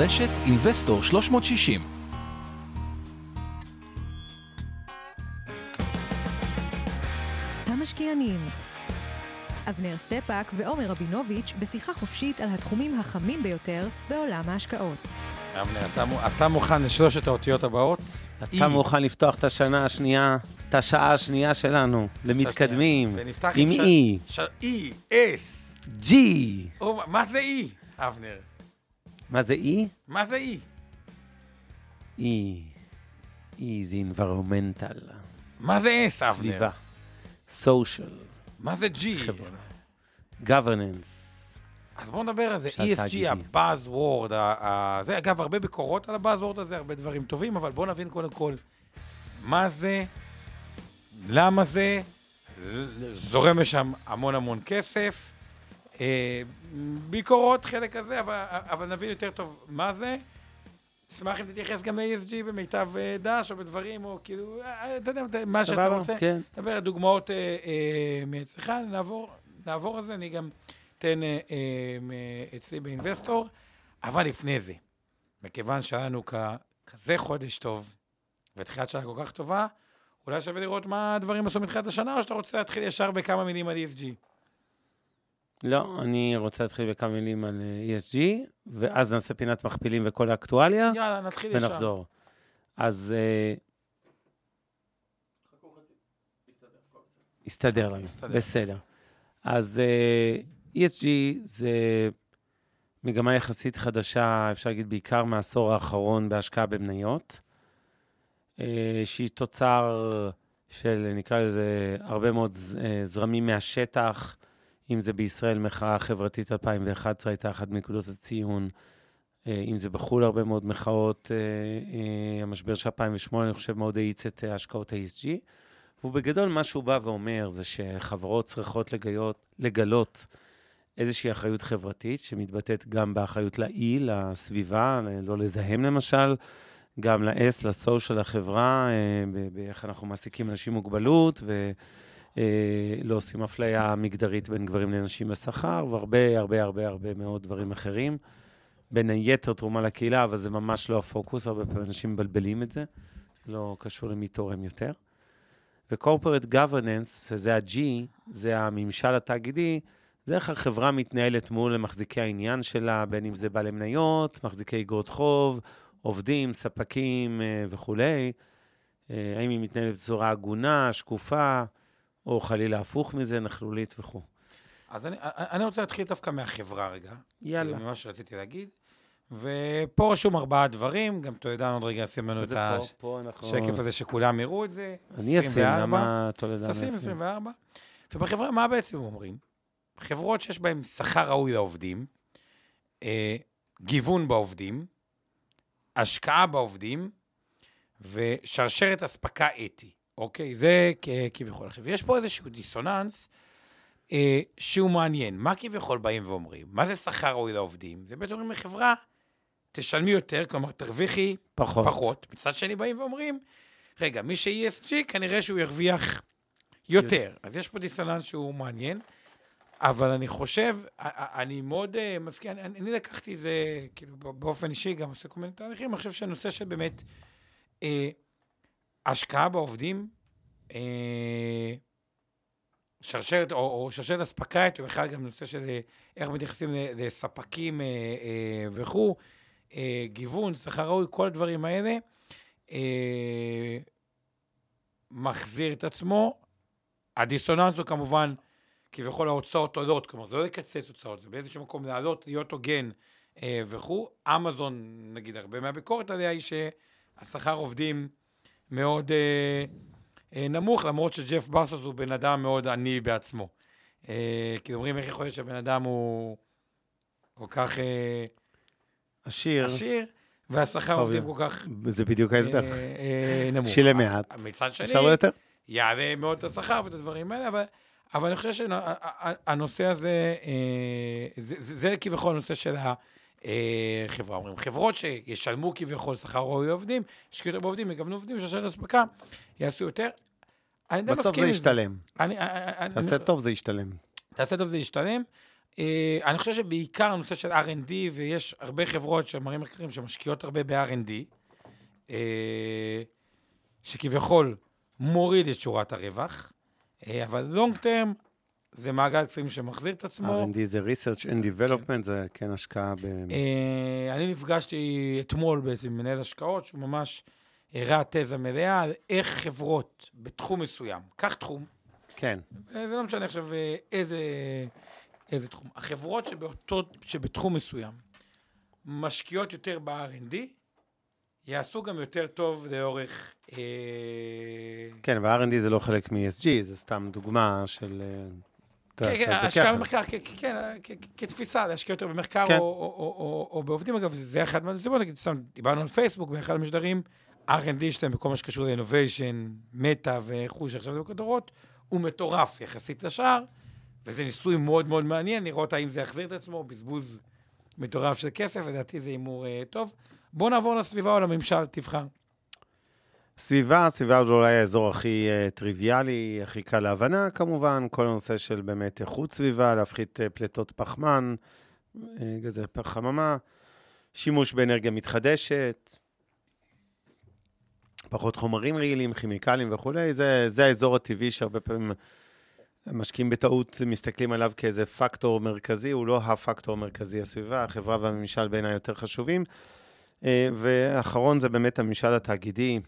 רשת אינבסטור 360. המשקיענים אבנר סטפק ועומר רבינוביץ' בשיחה חופשית על התחומים החמים ביותר בעולם ההשקעות. אבנר, אתה, אתה מוכן לשלושת האותיות הבאות? אתה e. מוכן לפתוח את השנה השנייה, את השעה השנייה שלנו, למתקדמים, עם E. E, S. G. מה זה E, אבנר? מה זה E? מה זה E? E. E זה environmental. מה זה S, אבנר? סביבה. social. מה זה G? חברה. governance. אז בואו נדבר על זה. ESG, הבאז וורד, זה, אגב, הרבה ביקורות על הבאז וורד הזה, הרבה דברים טובים, אבל בואו נבין קודם כל מה זה, למה זה, זורם לשם המון המון כסף. אה, ביקורות, חלק כזה, אבל, אבל נבין יותר טוב מה זה. אשמח אם תתייחס גם ל-ESG במיטב אה, דש או בדברים, או כאילו, אה, אתה יודע, מה שאתה רוצה. כן. דבר על דוגמאות מאצלך, נעבור, נעבור על זה, אני גם... תן אה, אה, אצלי באינבסטור, אבל לפני זה, מכיוון שהיה לנו כזה חודש טוב, ותחילת שנה כל כך טובה, אולי שווה לראות מה הדברים עשו מתחילת השנה, או שאתה רוצה להתחיל ישר בכמה מילים על ESG? לא, אני רוצה להתחיל בכמה מילים על אה, ESG, ואז נעשה פינת מכפילים וכל האקטואליה. יאללה, נתחיל ישר. ונחזור. אז... יסתדר לנו, בסדר. אז ESG זה מגמה יחסית חדשה, אפשר להגיד בעיקר מהעשור האחרון בהשקעה במניות, אה, שהיא תוצר של, נקרא לזה, הרבה מאוד אה, זרמים מהשטח, אם זה בישראל, מחאה חברתית 2011 הייתה אחת מנקודות הציון, אה, אם זה בחו"ל, הרבה מאוד מחאות, המשבר של 2008, אני חושב, מאוד האיץ את השקעות ה-ESG. ובגדול, מה שהוא בא ואומר זה שחברות צריכות לגיות, לגלות איזושהי אחריות חברתית, שמתבטאת גם באחריות לאי, לסביבה, לא לזהם למשל, גם ל-S, לסושיאל, לחברה, אה, באיך אנחנו מעסיקים אנשים עם מוגבלות, ולא אה, עושים אפליה מגדרית בין גברים לנשים בשכר, והרבה, הרבה, הרבה, הרבה מאוד דברים אחרים. בין היתר תרומה לקהילה, אבל זה ממש לא הפוקוס, הרבה פעמים אנשים מבלבלים את זה, לא קשור למי תורם יותר. ו-corporate governance, שזה ה-G, זה הממשל התאגידי, זה איך החברה מתנהלת מול מחזיקי העניין שלה, בין אם זה בעלי מניות, מחזיקי אגרות חוב, עובדים, ספקים אה, וכולי. אה, האם היא מתנהלת בצורה הגונה, שקופה, או חלילה הפוך מזה, נכלולית וכו'. אז אני, אני רוצה להתחיל דווקא מהחברה רגע. יאללה. כאילו, ממה שרציתי להגיד. ופה רשום ארבעה דברים, גם טולדן עוד רגע ישים לנו את השקף הזה שכולם יראו את זה. אני אשים, למה טולדן ישים? 24. ובחברה, מה בעצם אומרים? חברות שיש בהן שכר ראוי לעובדים, אה, גיוון בעובדים, השקעה בעובדים ושרשרת אספקה אתי, אוקיי? זה כביכול. עכשיו, יש פה איזשהו דיסוננס אה, שהוא מעניין. מה כביכול באים ואומרים? מה זה שכר ראוי לעובדים? זה בעצם אומרים לחברה, תשלמי יותר, כלומר, תרוויחי פחות. פחות. מצד שני באים ואומרים, רגע, מי ש-ESG, כנראה שהוא ירוויח יותר. אז יש פה דיסוננס שהוא מעניין. אבל אני חושב, אני מאוד uh, מסכים, אני, אני לקחתי את זה, כאילו, באופן אישי, גם עושה כל מיני תהליכים, אני חושב שהנושא של באמת uh, השקעה בעובדים, uh, שרשרת, או, או שרשרת אספקאית, או בכלל גם נושא של איך מתייחסים לספקים uh, וכו', גיוון, שכר ראוי, כל הדברים האלה, מחזיר את עצמו. הדיסוננס הוא כמובן, כביכול ההוצאות עולות, כלומר זה לא לקצץ הוצאות, זה באיזשהו מקום לעלות, להיות הוגן אה, וכו'. אמזון, נגיד, הרבה מהביקורת עליה היא שהשכר עובדים מאוד אה, אה, נמוך, למרות שג'ף בסוס הוא בן אדם מאוד עני בעצמו. אה, כי אומרים, איך יכול להיות שהבן אדם הוא כל כך... אה, עשיר. עשיר. והשכר עובדים כל כך... זה בדיוק ההסבר. אה, אה, נמוך. שילם מעט. מצד שני... אפשר יותר? יעלה מאוד את השכר ואת הדברים האלה, אבל אבל אני חושב שהנושא הזה, אה, זה, זה כביכול הנושא של החברה. אומרים, חברות שישלמו כביכול שכר ראוי לעובדים, ישקיעו יותר בעובדים, יגוונו עובדים, שרשרת אספקה, יעשו יותר. בסוף זה ישתלם. תעשה טוב, זה ישתלם. תעשה טוב, זה ישתלם. אה, אני חושב שבעיקר הנושא של R&D, ויש הרבה חברות שמראים מחקרים שמשקיעות הרבה ב-R&D, אה, שכביכול מוריד את שורת הרווח, אה, אבל לונג טרם זה מעגל קסמים שמחזיר את עצמו. R&D זה research and development, כן. זה כן השקעה ב... אני נפגשתי אתמול באיזה מנהל השקעות, שהוא ממש הראה תזה מלאה על איך חברות בתחום מסוים, קח תחום, כן. זה לא משנה עכשיו איזה, איזה תחום. החברות שבאותו, שבתחום מסוים משקיעות יותר ב-R&D, יעשו גם יותר טוב לאורך... אה... כן, אבל R&D זה לא חלק מ-ESG, זה סתם דוגמה של... אה, כן, כן, השקעה במחקר, כן, כתפיסה, להשקיע יותר במחקר כן. או בעובדים, אגב, זה אחד מהסיבות, נגיד, סתם, דיברנו על פייסבוק באחד המשדרים, R&D שלהם בכל מה שקשור לאינוביישן, מטא וכו', שעכשיו זה בכותרות, הוא מטורף יחסית לשאר, וזה ניסוי מאוד מאוד מעניין, לראות האם זה יחזיר את עצמו, בזבוז מטורף של כסף, לדעתי זה הימור uh, טוב. בואו נעבור לסביבה או לממשל, תבחר. סביבה, סביבה זה אולי האזור הכי uh, טריוויאלי, הכי קל להבנה כמובן, כל הנושא של באמת איכות סביבה, להפחית uh, פליטות פחמן, uh, גזי חממה, שימוש באנרגיה מתחדשת, פחות חומרים רעילים, כימיקלים וכולי, זה, זה האזור הטבעי שהרבה פעמים משקיעים בטעות, מסתכלים עליו כאיזה פקטור מרכזי, הוא לא הפקטור המרכזי הסביבה, החברה והממשל בעיניי יותר חשובים. ואחרון זה באמת הממשל התאגידי,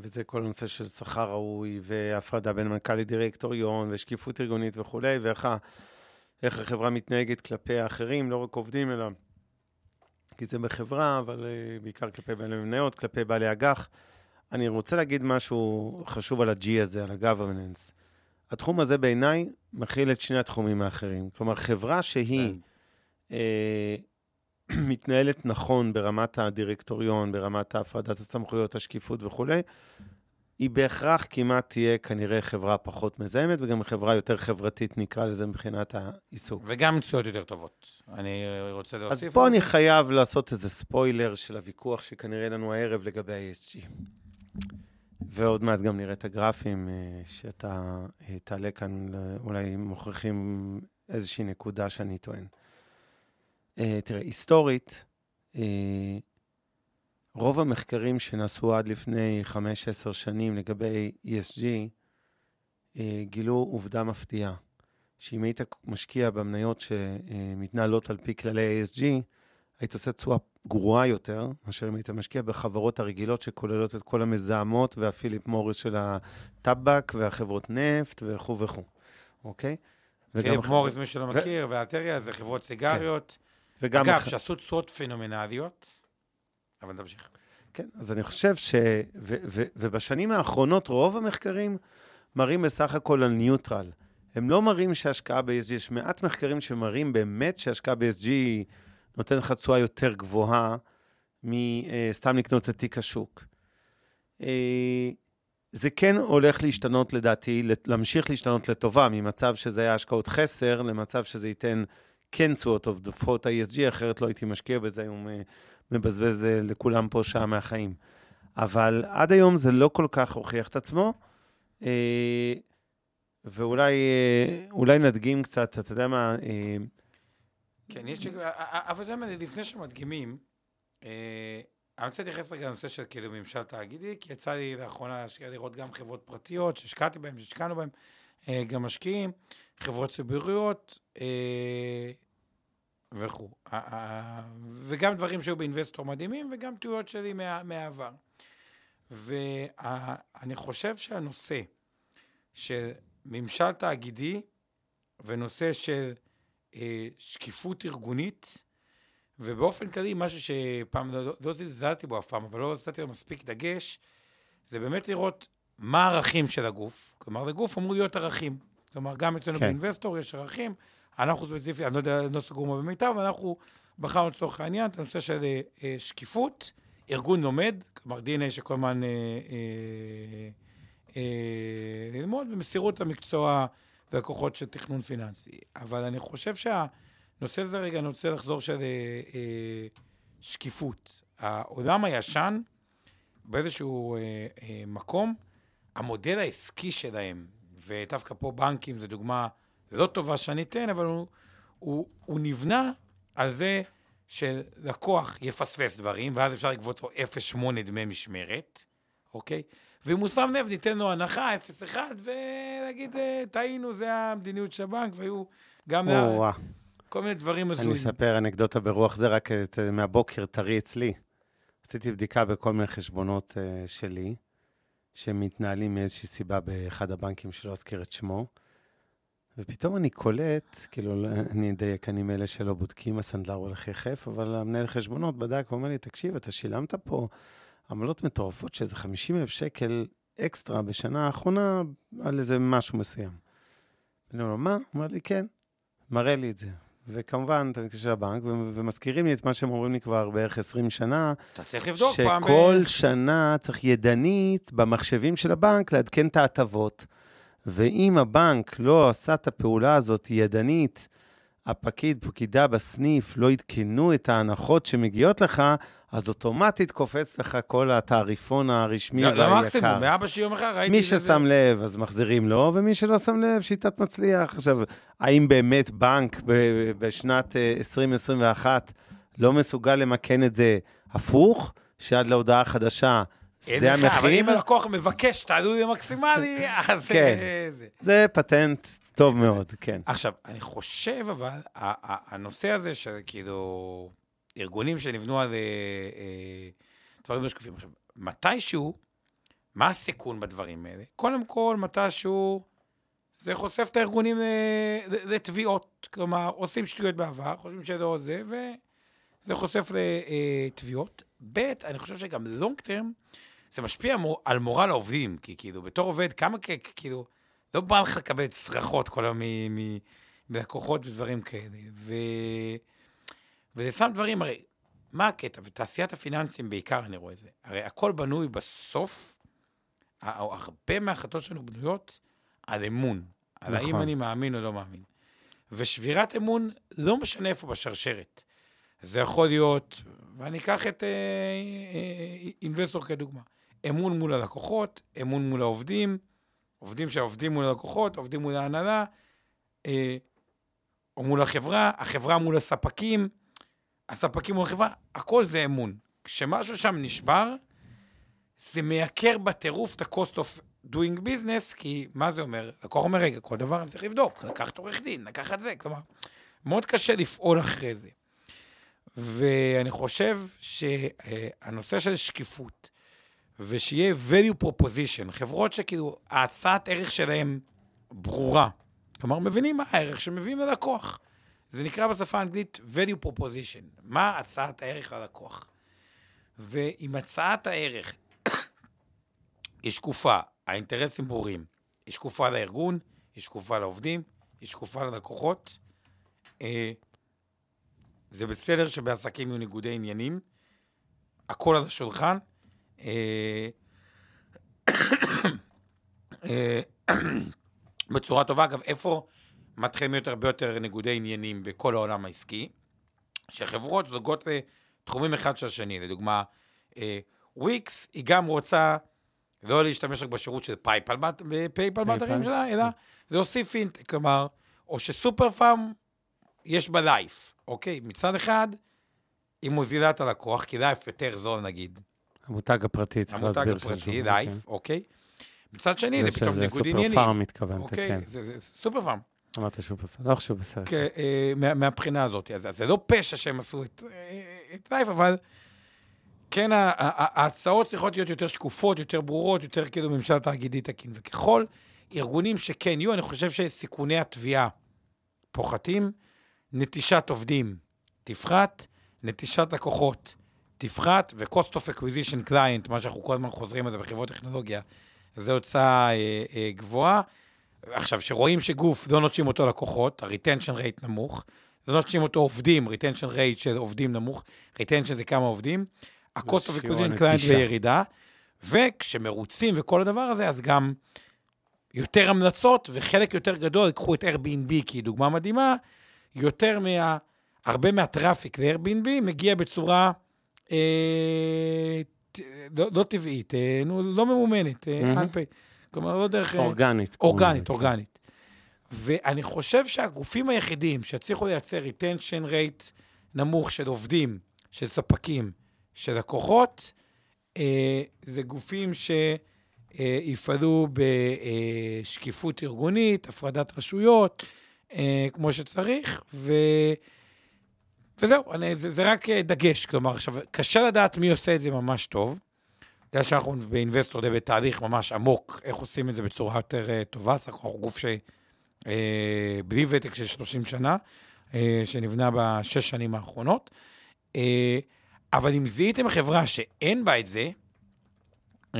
וזה כל הנושא של שכר ראוי, והפרדה בין מנכ"ל לדירקטוריון, ושקיפות ארגונית וכולי, ואיך החברה מתנהגת כלפי האחרים, לא רק עובדים, אלא כי זה בחברה, אבל uh, בעיקר כלפי בעלי מניות, כלפי בעלי אג"ח. אני רוצה להגיד משהו חשוב על ה-G הזה, על ה-governance. התחום הזה בעיניי מכיל את שני התחומים האחרים. כלומר, חברה שהיא אה, מתנהלת נכון ברמת הדירקטוריון, ברמת הפרדת הסמכויות, השקיפות וכולי, היא בהכרח כמעט תהיה כנראה חברה פחות מזהמת, וגם חברה יותר חברתית, נקרא לזה, מבחינת העיסוק. וגם תשואות יותר טובות. אני רוצה להוסיף... אז פה אני חייב לעשות איזה ספוילר של הוויכוח שכנראה לנו הערב לגבי ה-ESG. ועוד מעט גם נראה את הגרפים אה, שאתה אה, תעלה כאן, אולי מוכיחים איזושהי נקודה שאני טוען. אה, תראה, היסטורית, רוב המחקרים שנעשו עד לפני 5-10 שנים לגבי ESG, גילו עובדה מפתיעה, שאם היית משקיע במניות שמתנהלות על פי כללי ESG, היית עושה תשואה גרועה יותר, מאשר אם היית משקיע בחברות הרגילות שכוללות את כל המזהמות והפיליפ מוריס של הטבק והחברות נפט וכו' וכו', אוקיי? פיליפ מוריס, מי שלא מכיר, והאלטריה זה חברות סיגריות. כן. וגם... אגב, שעשו תשואות פנומנליות, אבל תמשיך. כן, אז אני חושב ש... ו- ו- ובשנים האחרונות רוב המחקרים מראים בסך הכל על ניוטרל. הם לא מראים שהשקעה ב-ESG, יש מעט מחקרים שמראים באמת שהשקעה ב-ESG נותן לך תשואה יותר גבוהה מסתם לקנות את תיק השוק. אה, זה כן הולך להשתנות לדעתי, להמשיך להשתנות לטובה, ממצב שזה היה השקעות חסר, למצב שזה ייתן כן תשואות עודפות ה-ESG, אחרת לא הייתי משקיע בזה, היום מבזבז אה, לכולם פה שעה מהחיים. אבל עד היום זה לא כל כך הוכיח את עצמו, אה, ואולי נדגים קצת, אתה יודע מה, כן, יש... אבל אתה יודע מה, לפני שמדגימים, אה, אני רוצה להתייחס רגע לנושא של כאילו ממשל תאגידי, כי יצא לי לאחרונה להשקיע לראות גם חברות פרטיות שהשקעתי בהן, שהשקענו בהן, אה, גם משקיעים, חברות ציבוריות אה, וכו'. וגם דברים שהיו באינבסטור מדהימים, וגם טעויות שלי מהעבר. ואני חושב שהנושא של ממשל תאגידי ונושא של אה, שקיפות ארגונית, ובאופן כללי, משהו שפעם לא, לא זלזלתי בו אף פעם, אבל לא נתתי לו מספיק דגש, זה באמת לראות מה הערכים של הגוף. כלומר, לגוף אמור להיות ערכים. כלומר, גם אצלנו כן. באינבסטור יש ערכים, אנחנו ספציפית, אני לא יודע, לא סגור מה במיטב, אבל אנחנו בחרנו לצורך העניין את הנושא של אה, אה שקיפות, ארגון לומד, כלומר DNA שכל הזמן אה, ללמוד, ומסירות למקצוע והכוחות של תכנון פיננסי. אבל אני חושב שהנושא הזה רגע, אני רוצה לחזור של שקיפות. העולם הישן, באיזשהו מקום, המודל העסקי שלהם, ודווקא פה בנקים זה דוגמה לא טובה שאני אתן, אבל הוא, הוא, הוא נבנה על זה שלקוח יפספס דברים, ואז אפשר לגבות לו 0.8 דמי משמרת, אוקיי? ואם הוא שם לב, ניתן לו הנחה, 0.1, ולהגיד, אה, טעינו, זה המדיניות של הבנק, והיו גם... או, כל מיני דברים הזויים. אני אספר אנקדוטה ברוח זה, רק את, מהבוקר טרי אצלי. עשיתי בדיקה בכל מיני חשבונות uh, שלי, שמתנהלים מאיזושהי סיבה באחד הבנקים שלא אזכיר את שמו, ופתאום אני קולט, כאילו, אני אדייק, אני מאלה שלא בודקים, הסנדלר הולך יחף, אבל המנהל חשבונות בדק ואומר לי, תקשיב, אתה שילמת פה עמלות מטורפות, שזה 50 אלף שקל אקסטרה בשנה האחרונה על איזה משהו מסוים. אני אומר לו, מה? הוא אומר לי, כן. מראה לי את זה. וכמובן, אתה מתקשר לבנק, ומזכירים לי את מה שהם אומרים לי כבר בערך 20 שנה. אתה צריך לבדוק פעם... שכל. שנה צריך ידנית במחשבים של הבנק לעדכן את ההטבות. ואם הבנק לא עשה את הפעולה הזאת ידנית, הפקיד, פקידה בסניף, לא עדכנו את ההנחות שמגיעות לך, אז אוטומטית קופץ לך כל התעריפון הרשמי והיקר. למקסימום, מאבא שיום אחד ראיתי... מי ששם לב, אז מחזירים לו, ומי שלא שם לב, שיטת מצליח. עכשיו, האם באמת בנק בשנת 2021 אה, לא מסוגל למכן את זה הפוך, שעד להודעה חדשה זה המחיר? אבל אם הלקוח מבקש תעלו לי מקסימלי, אז כן, זה... זה פטנט טוב מאוד, כן. עכשיו, אני חושב, אבל, הנושא הזה של כאילו... ארגונים שנבנו על אה, אה, דברים לא שקופים. עכשיו, מתישהו, מה הסיכון בדברים האלה? קודם כל, מתישהו, זה חושף את הארגונים אה, לתביעות. כלומר, עושים שטויות בעבר, חושבים שזה או זה, וזה חושף לתביעות. ב', אני חושב שגם לונג טרם, זה משפיע על מורל העובדים, כי כאילו, בתור עובד, כמה כאילו, לא בא לך לקבל צרחות כל היום מלקוחות ודברים כאלה. ו... וזה שם דברים, הרי, מה הקטע? ותעשיית הפיננסים בעיקר, אני רואה את זה. הרי הכל בנוי בסוף, הרבה מההחלטות שלנו בנויות על אמון. נכון. על האם אני מאמין או לא מאמין. ושבירת אמון, לא משנה איפה בשרשרת. זה יכול להיות, ואני אקח את אה, אה, אינבסטור כדוגמה, אמון מול הלקוחות, אמון מול העובדים, עובדים שעובדים מול הלקוחות, עובדים מול ההנהלה, אה, או מול החברה, החברה מול הספקים. הספקים מול החברה, הכל זה אמון. כשמשהו שם נשבר, זה מייקר בטירוף את ה-cost of doing business, כי מה זה אומר? לקוח אומר, רגע, כל דבר אני צריך לבדוק, לקחת עורך דין, לקחת זה, כלומר, מאוד קשה לפעול אחרי זה. ואני חושב שהנושא של שקיפות, ושיהיה value proposition, חברות שכאילו, ההצעת ערך שלהן ברורה. כלומר, מבינים מה הערך שמביאים ללקוח. זה נקרא בשפה האנגלית value proposition. מה הצעת הערך ללקוח? ואם הצעת הערך היא שקופה, האינטרסים ברורים, היא שקופה לארגון, היא שקופה לעובדים, היא שקופה ללקוחות, אה, זה בסדר שבעסקים יהיו ניגודי עניינים, הכל על השולחן. אה, אה, בצורה טובה. אגב, איפה מתחילים להיות הרבה יותר ניגודי עניינים בכל העולם העסקי, שחברות זולגות לתחומים אחד של השני. לדוגמה, וויקס, היא גם רוצה לא להשתמש רק בשירות של פייפל, פייפל באתרים שלה, אלא להוסיף אינטק, כלומר, או שסופר פארם, יש בה לייף, אוקיי? מצד אחד, היא מוזילה את הלקוח, כי לייף יותר זול נגיד. המותג הפרטי, צריך להסביר. המותג הפרטי, לייף, כן. אוקיי. מצד שני, זה פתאום ניגוד עניינים. זה סופר פארם מתכוונת, אוקיי, כן. זה סופר פארם. אמרת שופרסל, לא חשוב, בסדר. כן, אה, מהבחינה הזאת. אז זה לא פשע שהם עשו את לייף, אבל כן, ההצעות צריכות להיות יותר שקופות, יותר ברורות, יותר כאילו ממשל תאגידי תקין. וככל ארגונים שכן יהיו, אני חושב שסיכוני התביעה פוחתים, נטישת עובדים תפחת, נטישת לקוחות תפחת, ו-cost of acquisition client, מה שאנחנו כל הזמן חוזרים על זה בחברות טכנולוגיה, זו הוצאה אה, אה, גבוהה. עכשיו, שרואים שגוף לא נוטשים אותו לקוחות, ה-retension rate נמוך, לא נוטשים אותו עובדים, retention rate של עובדים נמוך, retention זה כמה עובדים, ה-cost of acquisition client בירידה, וכשמרוצים וכל הדבר הזה, אז גם יותר המלצות, וחלק יותר גדול, קחו את Airbnb כי היא דוגמה מדהימה, יותר מה... הרבה מהטראפיק ל-Airbnb מגיע בצורה לא, לא טבעית, אה, לא ממומנת, אה, mm-hmm. כלומר, לא דרך... אורגנית. אורגנית, אורגנית. ואני חושב שהגופים היחידים שהצליחו לייצר retention rate נמוך של עובדים, של ספקים, של לקוחות, אה, זה גופים שיפעלו בשקיפות ארגונית, הפרדת רשויות, אה, כמו שצריך, ו... וזהו, אני, זה, זה רק דגש. כלומר, עכשיו, קשה לדעת מי עושה את זה ממש טוב. בגלל שאנחנו באינבסטור די בתהליך ממש עמוק, איך עושים את זה בצורה יותר uh, טובה. סך הכל גוף ש... uh, בלי ותק של 30 שנה, uh, שנבנה בשש שנים האחרונות. Uh, אבל אם זיהיתם חברה שאין בה את זה, uh,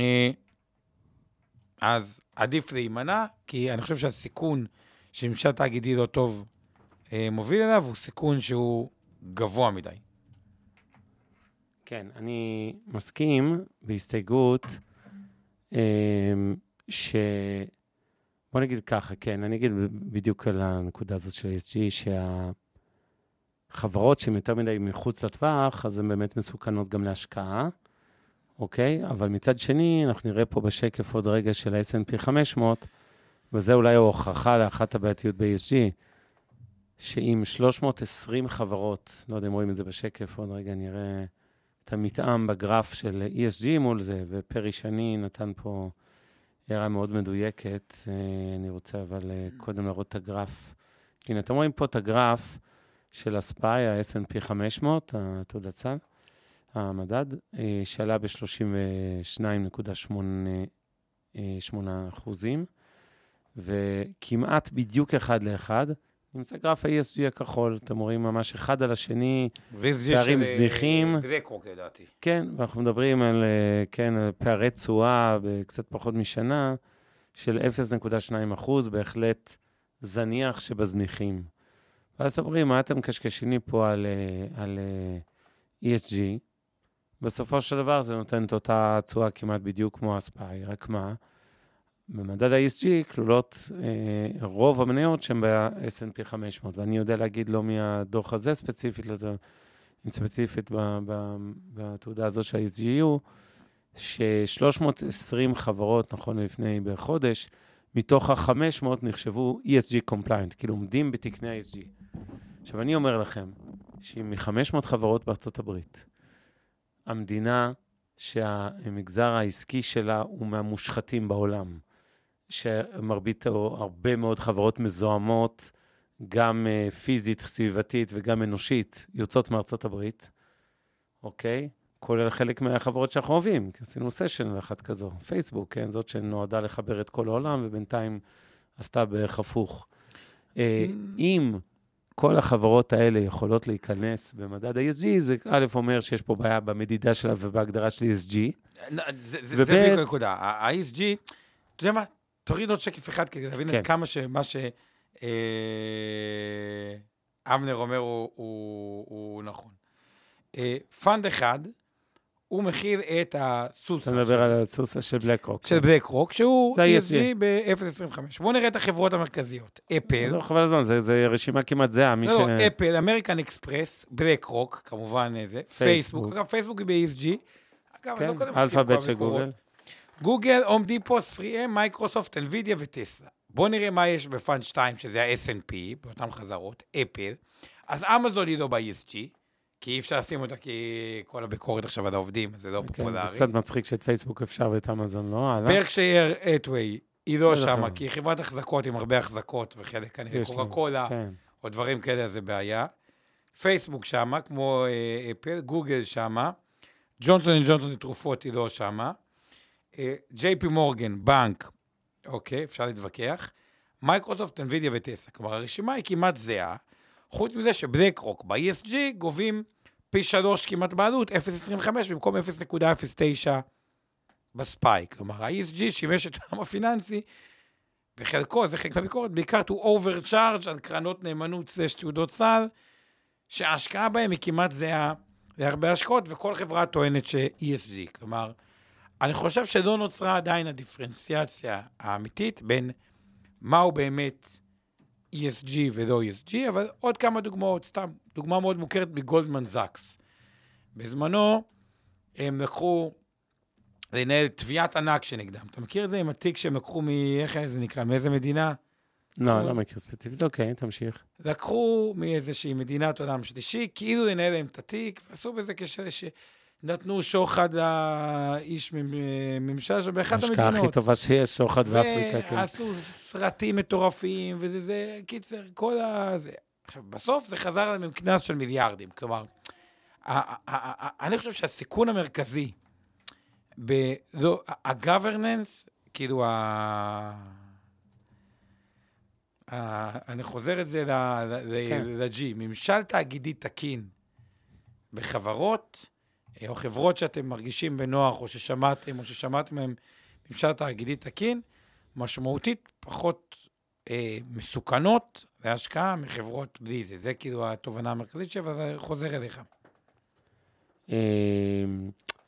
אז עדיף להימנע, כי אני חושב שהסיכון שממשל תאגידי לא טוב uh, מוביל אליו הוא סיכון שהוא גבוה מדי. כן, אני מסכים בהסתייגות אמ, ש... בוא נגיד ככה, כן, אני אגיד בדיוק על הנקודה הזאת של ESG, שהחברות שהן יותר מדי מחוץ לטווח, אז הן באמת מסוכנות גם להשקעה, אוקיי? אבל מצד שני, אנחנו נראה פה בשקף עוד רגע של ה-S&P 500, וזה אולי ההוכחה לאחת הבעייתיות ב-ESG, שעם 320 חברות, לא יודע אם רואים את זה בשקף, עוד רגע נראה את המתאם בגרף של ESG מול זה, ופרי שני נתן פה הערה מאוד מדויקת. אה, אני רוצה אבל אה, קודם להראות את הגרף. הנה, אתם רואים פה את הגרף של הספאי, ה-S&P 500, התעודת סל, המדד, אה, שעלה ב-32.8 אחוזים, וכמעט בדיוק אחד לאחד. נמצא גרף ה-ESG הכחול, אתם רואים ממש אחד על השני, פערים אה, זניחים. זה קרוק לדעתי. כן, ואנחנו מדברים על, אה, כן, על פערי תשואה בקצת פחות משנה, של 0.2 אחוז, בהחלט זניח שבזניחים. ואז אומרים, מה אתם מקשקשים לי פה על, אה, על ESG? בסופו של דבר זה נותן את אותה תשואה כמעט בדיוק כמו הספאי, רק מה? במדד ה-ESG כלולות אה, רוב המניות שהן ב-S&P 500, ואני יודע להגיד לא מהדוח הזה ספציפית, אם ספציפית בתעודה הזאת של ה-ESGU, ש-320 חברות, נכון לפני בערך חודש, מתוך ה-500 נחשבו ESG compliant, כאילו עומדים בתקני ה-ESG. עכשיו, אני אומר לכם, שאם מ-500 חברות בארצות הברית, המדינה שהמגזר העסקי שלה הוא מהמושחתים בעולם, שמרבית או הרבה מאוד חברות מזוהמות, גם uh, פיזית, סביבתית וגם אנושית, יוצאות מארצות הברית, אוקיי? כולל חלק מהחברות שאנחנו אוהבים, כי עשינו סשן אחת כזו, פייסבוק, כן? זאת שנועדה לחבר את כל העולם, ובינתיים עשתה בערך הפוך. Uh, אם כל החברות האלה יכולות להיכנס במדד ה-ESG, זה א', אומר שיש פה בעיה במדידה שלה ובהגדרה של ESG. זה בדיוק הנקודה. ה-ESG, אתה יודע מה? תוריד עוד שקף אחד כדי להבין כן. את כמה שמה שאבנר אה, אומר הוא, הוא, הוא נכון. אה, פאנד אחד, הוא מכיל את הסוסה. אתה מדבר על הסוסה של בלק רוק. של בלק רוק, שהוא ESG ב-0.25. בואו נראה את החברות המרכזיות. אפל. זה חבל הזמן, זה רשימה כמעט זהה. לא, לא, אפל, אמריקן אקספרס, בלק רוק, כמובן זה. פייסבוק. אגב, פייסבוק היא ב-ESG. אגב, אני לא קודם אלפאבית של גוגל. גוגל, הום דיפו, 3M, מייקרוסופט, NVIDIA וטסלה. בואו נראה מה יש ב fund 2, שזה ה-S&P, באותן חזרות, אפל. אז אמזון היא לא ב-ESG, כי אי אפשר לשים אותה כי כל הביקורת עכשיו על העובדים, זה לא okay, פופולרי. זה קצת מצחיק שאת פייסבוק אפשר ואת אמזון לא, הלאה. ברקשייר האתווי, היא לא שמה, כי היא חברת החזקות עם הרבה החזקות, וחלק כנראה קוקה קולה, כן. או דברים כאלה, זה בעיה. פייסבוק שמה, כמו אה, אפל, גוגל שמה, ג'ונסון וג'ונסון לתרופות היא לא שמה. ג'יי פי מורגן, בנק, אוקיי, אפשר להתווכח. מייקרוסופט, NVIDIA וטסלה. כלומר, הרשימה היא כמעט זהה, חוץ מזה שבלק רוק ב-ESG גובים פי שלוש כמעט בעלות, 0.25 במקום 0.09 ב-SPY. כלומר, ה-ESG שימש את העולם הפיננסי, בחלקו, זה חלק מהביקורת, בעיקר to overcharge על קרנות נאמנות slash תעודות סל, שההשקעה בהן היא כמעט זהה להרבה השקעות, וכל חברה טוענת ש-ESG. כלומר, אני חושב שלא נוצרה עדיין הדיפרנציאציה האמיתית בין מהו באמת ESG ולא ESG, אבל עוד כמה דוגמאות, סתם, דוגמה מאוד מוכרת מגולדמן זאקס. בזמנו הם לקחו לנהל תביעת ענק שנגדם. אתה מכיר את זה עם התיק שהם לקחו מ... איך זה נקרא? מאיזה מדינה? לא, לא מכיר ספציפית, אוקיי, תמשיך. לקחו מאיזושהי מדינת עולם שלישי, כאילו לנהל להם את התיק, ועשו בזה כשנתנו שוחד לאיש ממשל שם באחת המדינות. ההשקעה הכי טובה שיש, שוחד באפריקה, כן. ועשו סרטים מטורפים, וזה, זה, קיצר, כל ה... זה. עכשיו, בסוף זה חזר להם עם קנס של מיליארדים. כלומר, אני חושב שהסיכון המרכזי ב-governance, כאילו, ה... אני חוזר את זה ל-G, כן. ממשל תאגידי תקין בחברות, או חברות שאתם מרגישים בנוח, או ששמעתם, או ששמעתם מהם ממשל תאגידי תקין, משמעותית פחות אה, מסוכנות להשקעה מחברות בלי זה. זה כאילו התובנה המרכזית שלי, וזה חוזר אליך. אה,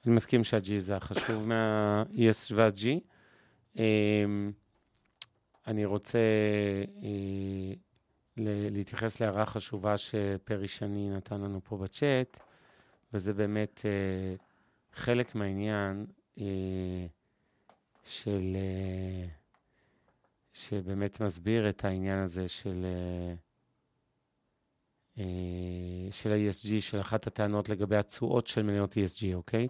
אני מסכים שה-G זה החשוב מה-ES וה-G. אה, אני רוצה אה, להתייחס להערה חשובה שפרי שני נתן לנו פה בצ'אט, וזה באמת אה, חלק מהעניין אה, של... אה, שבאמת מסביר את העניין הזה של, אה, אה של ה-ESG, של אחת הטענות לגבי התשואות של מניות ESG, אוקיי?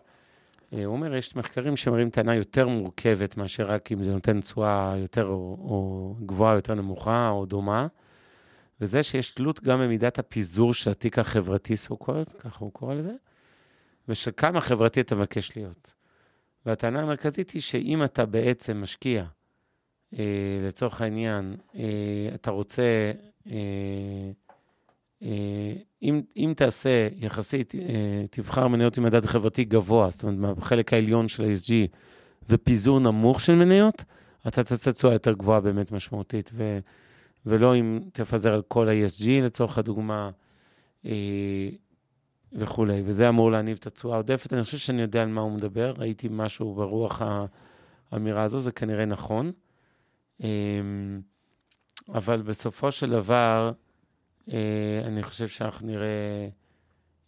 אה, הוא אומר, יש מחקרים שמראים טענה יותר מורכבת מאשר רק אם זה נותן תשואה יותר או, או גבוהה, יותר נמוכה או דומה, וזה שיש תלות גם במידת הפיזור של התיק החברתי, called, ככה הוא קורא לזה, ושל כמה חברתי אתה מבקש להיות. והטענה המרכזית היא שאם אתה בעצם משקיע, אה, לצורך העניין, אה, אתה רוצה אה, אה, אם, אם תעשה יחסית, אה, תבחר מניות עם מדד חברתי גבוה, זאת אומרת, בחלק העליון של ה-SG, ופיזור נמוך של מניות, אתה תעשה תשואה יותר גבוהה באמת משמעותית, ו, ולא אם תפזר על כל ה-ESG לצורך הדוגמה אה, וכולי, וזה אמור להניב את התשואה העודפת. אני חושב שאני יודע על מה הוא מדבר, ראיתי משהו ברוח האמירה הזו, זה כנראה נכון. אבל בסופו של דבר, אה, אני חושב שאנחנו נראה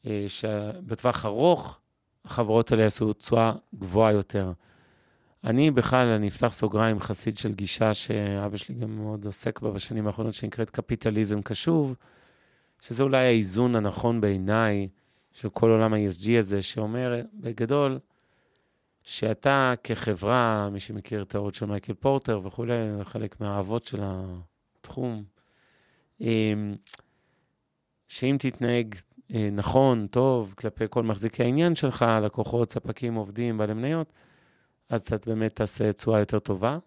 אה, שבטווח ארוך החברות האלה יעשו תשואה גבוהה יותר. אני בכלל, אני אפתח סוגריים חסיד של גישה שאבא שלי גם מאוד עוסק בה בשנים האחרונות, שנקראת קפיטליזם קשוב, שזה אולי האיזון הנכון בעיניי של כל עולם ה-ESG הזה, שאומר בגדול, שאתה כחברה, מי שמכיר את האורות של מייקל פורטר וכולי, חלק מהאהבות של התחום, שאם תתנהג אה, נכון, טוב, כלפי כל מחזיקי העניין שלך, לקוחות, ספקים, עובדים, בעלי מניות, אז אתה באמת תעשה תשואה יותר טובה.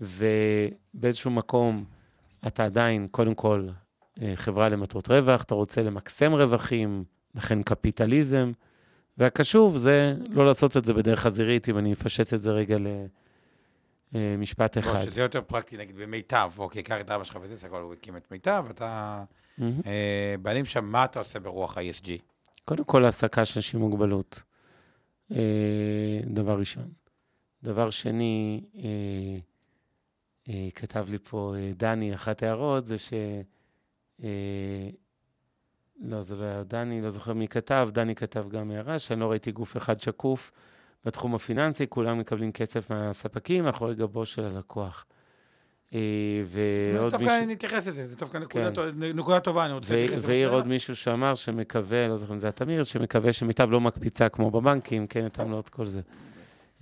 ובאיזשהו מקום אתה עדיין, קודם כל, אה, חברה למטרות רווח, אתה רוצה למקסם רווחים, לכן קפיטליזם. והקשוב זה לא לעשות את זה בדרך חזירית, אם אני אפשט את זה רגע למשפט אה, אחד. לא, שזה יותר פרקטי, נגיד במיטב, אוקיי, קח את אבא שלך וזה, סגול, הוא הקים את מיטב, אתה... Mm-hmm. בעלים שם, מה אתה עושה ברוח ה-ESG? קודם כל, העסקה של אנשים עם מוגבלות. אה, דבר ראשון. דבר שני, אה, כתב לי פה דני, אחת ההערות, זה ש... לא, זה לא היה דני, לא זוכר מי כתב, דני כתב גם הערה, שאני לא ראיתי גוף אחד שקוף בתחום הפיננסי, כולם מקבלים כסף מהספקים מאחורי גבו של הלקוח. אה, ועוד מישהו... דווקא נתייחס לזה, זה דווקא נקודה, כן. נקודה טובה, אני רוצה להתייחס לזה. והעיר עוד מישהו שאמר שמקווה, לא זוכר אם זה התמיר, שמקווה שמיטב לא מקפיצה כמו בבנקים, כן, את עמלות, כל זה.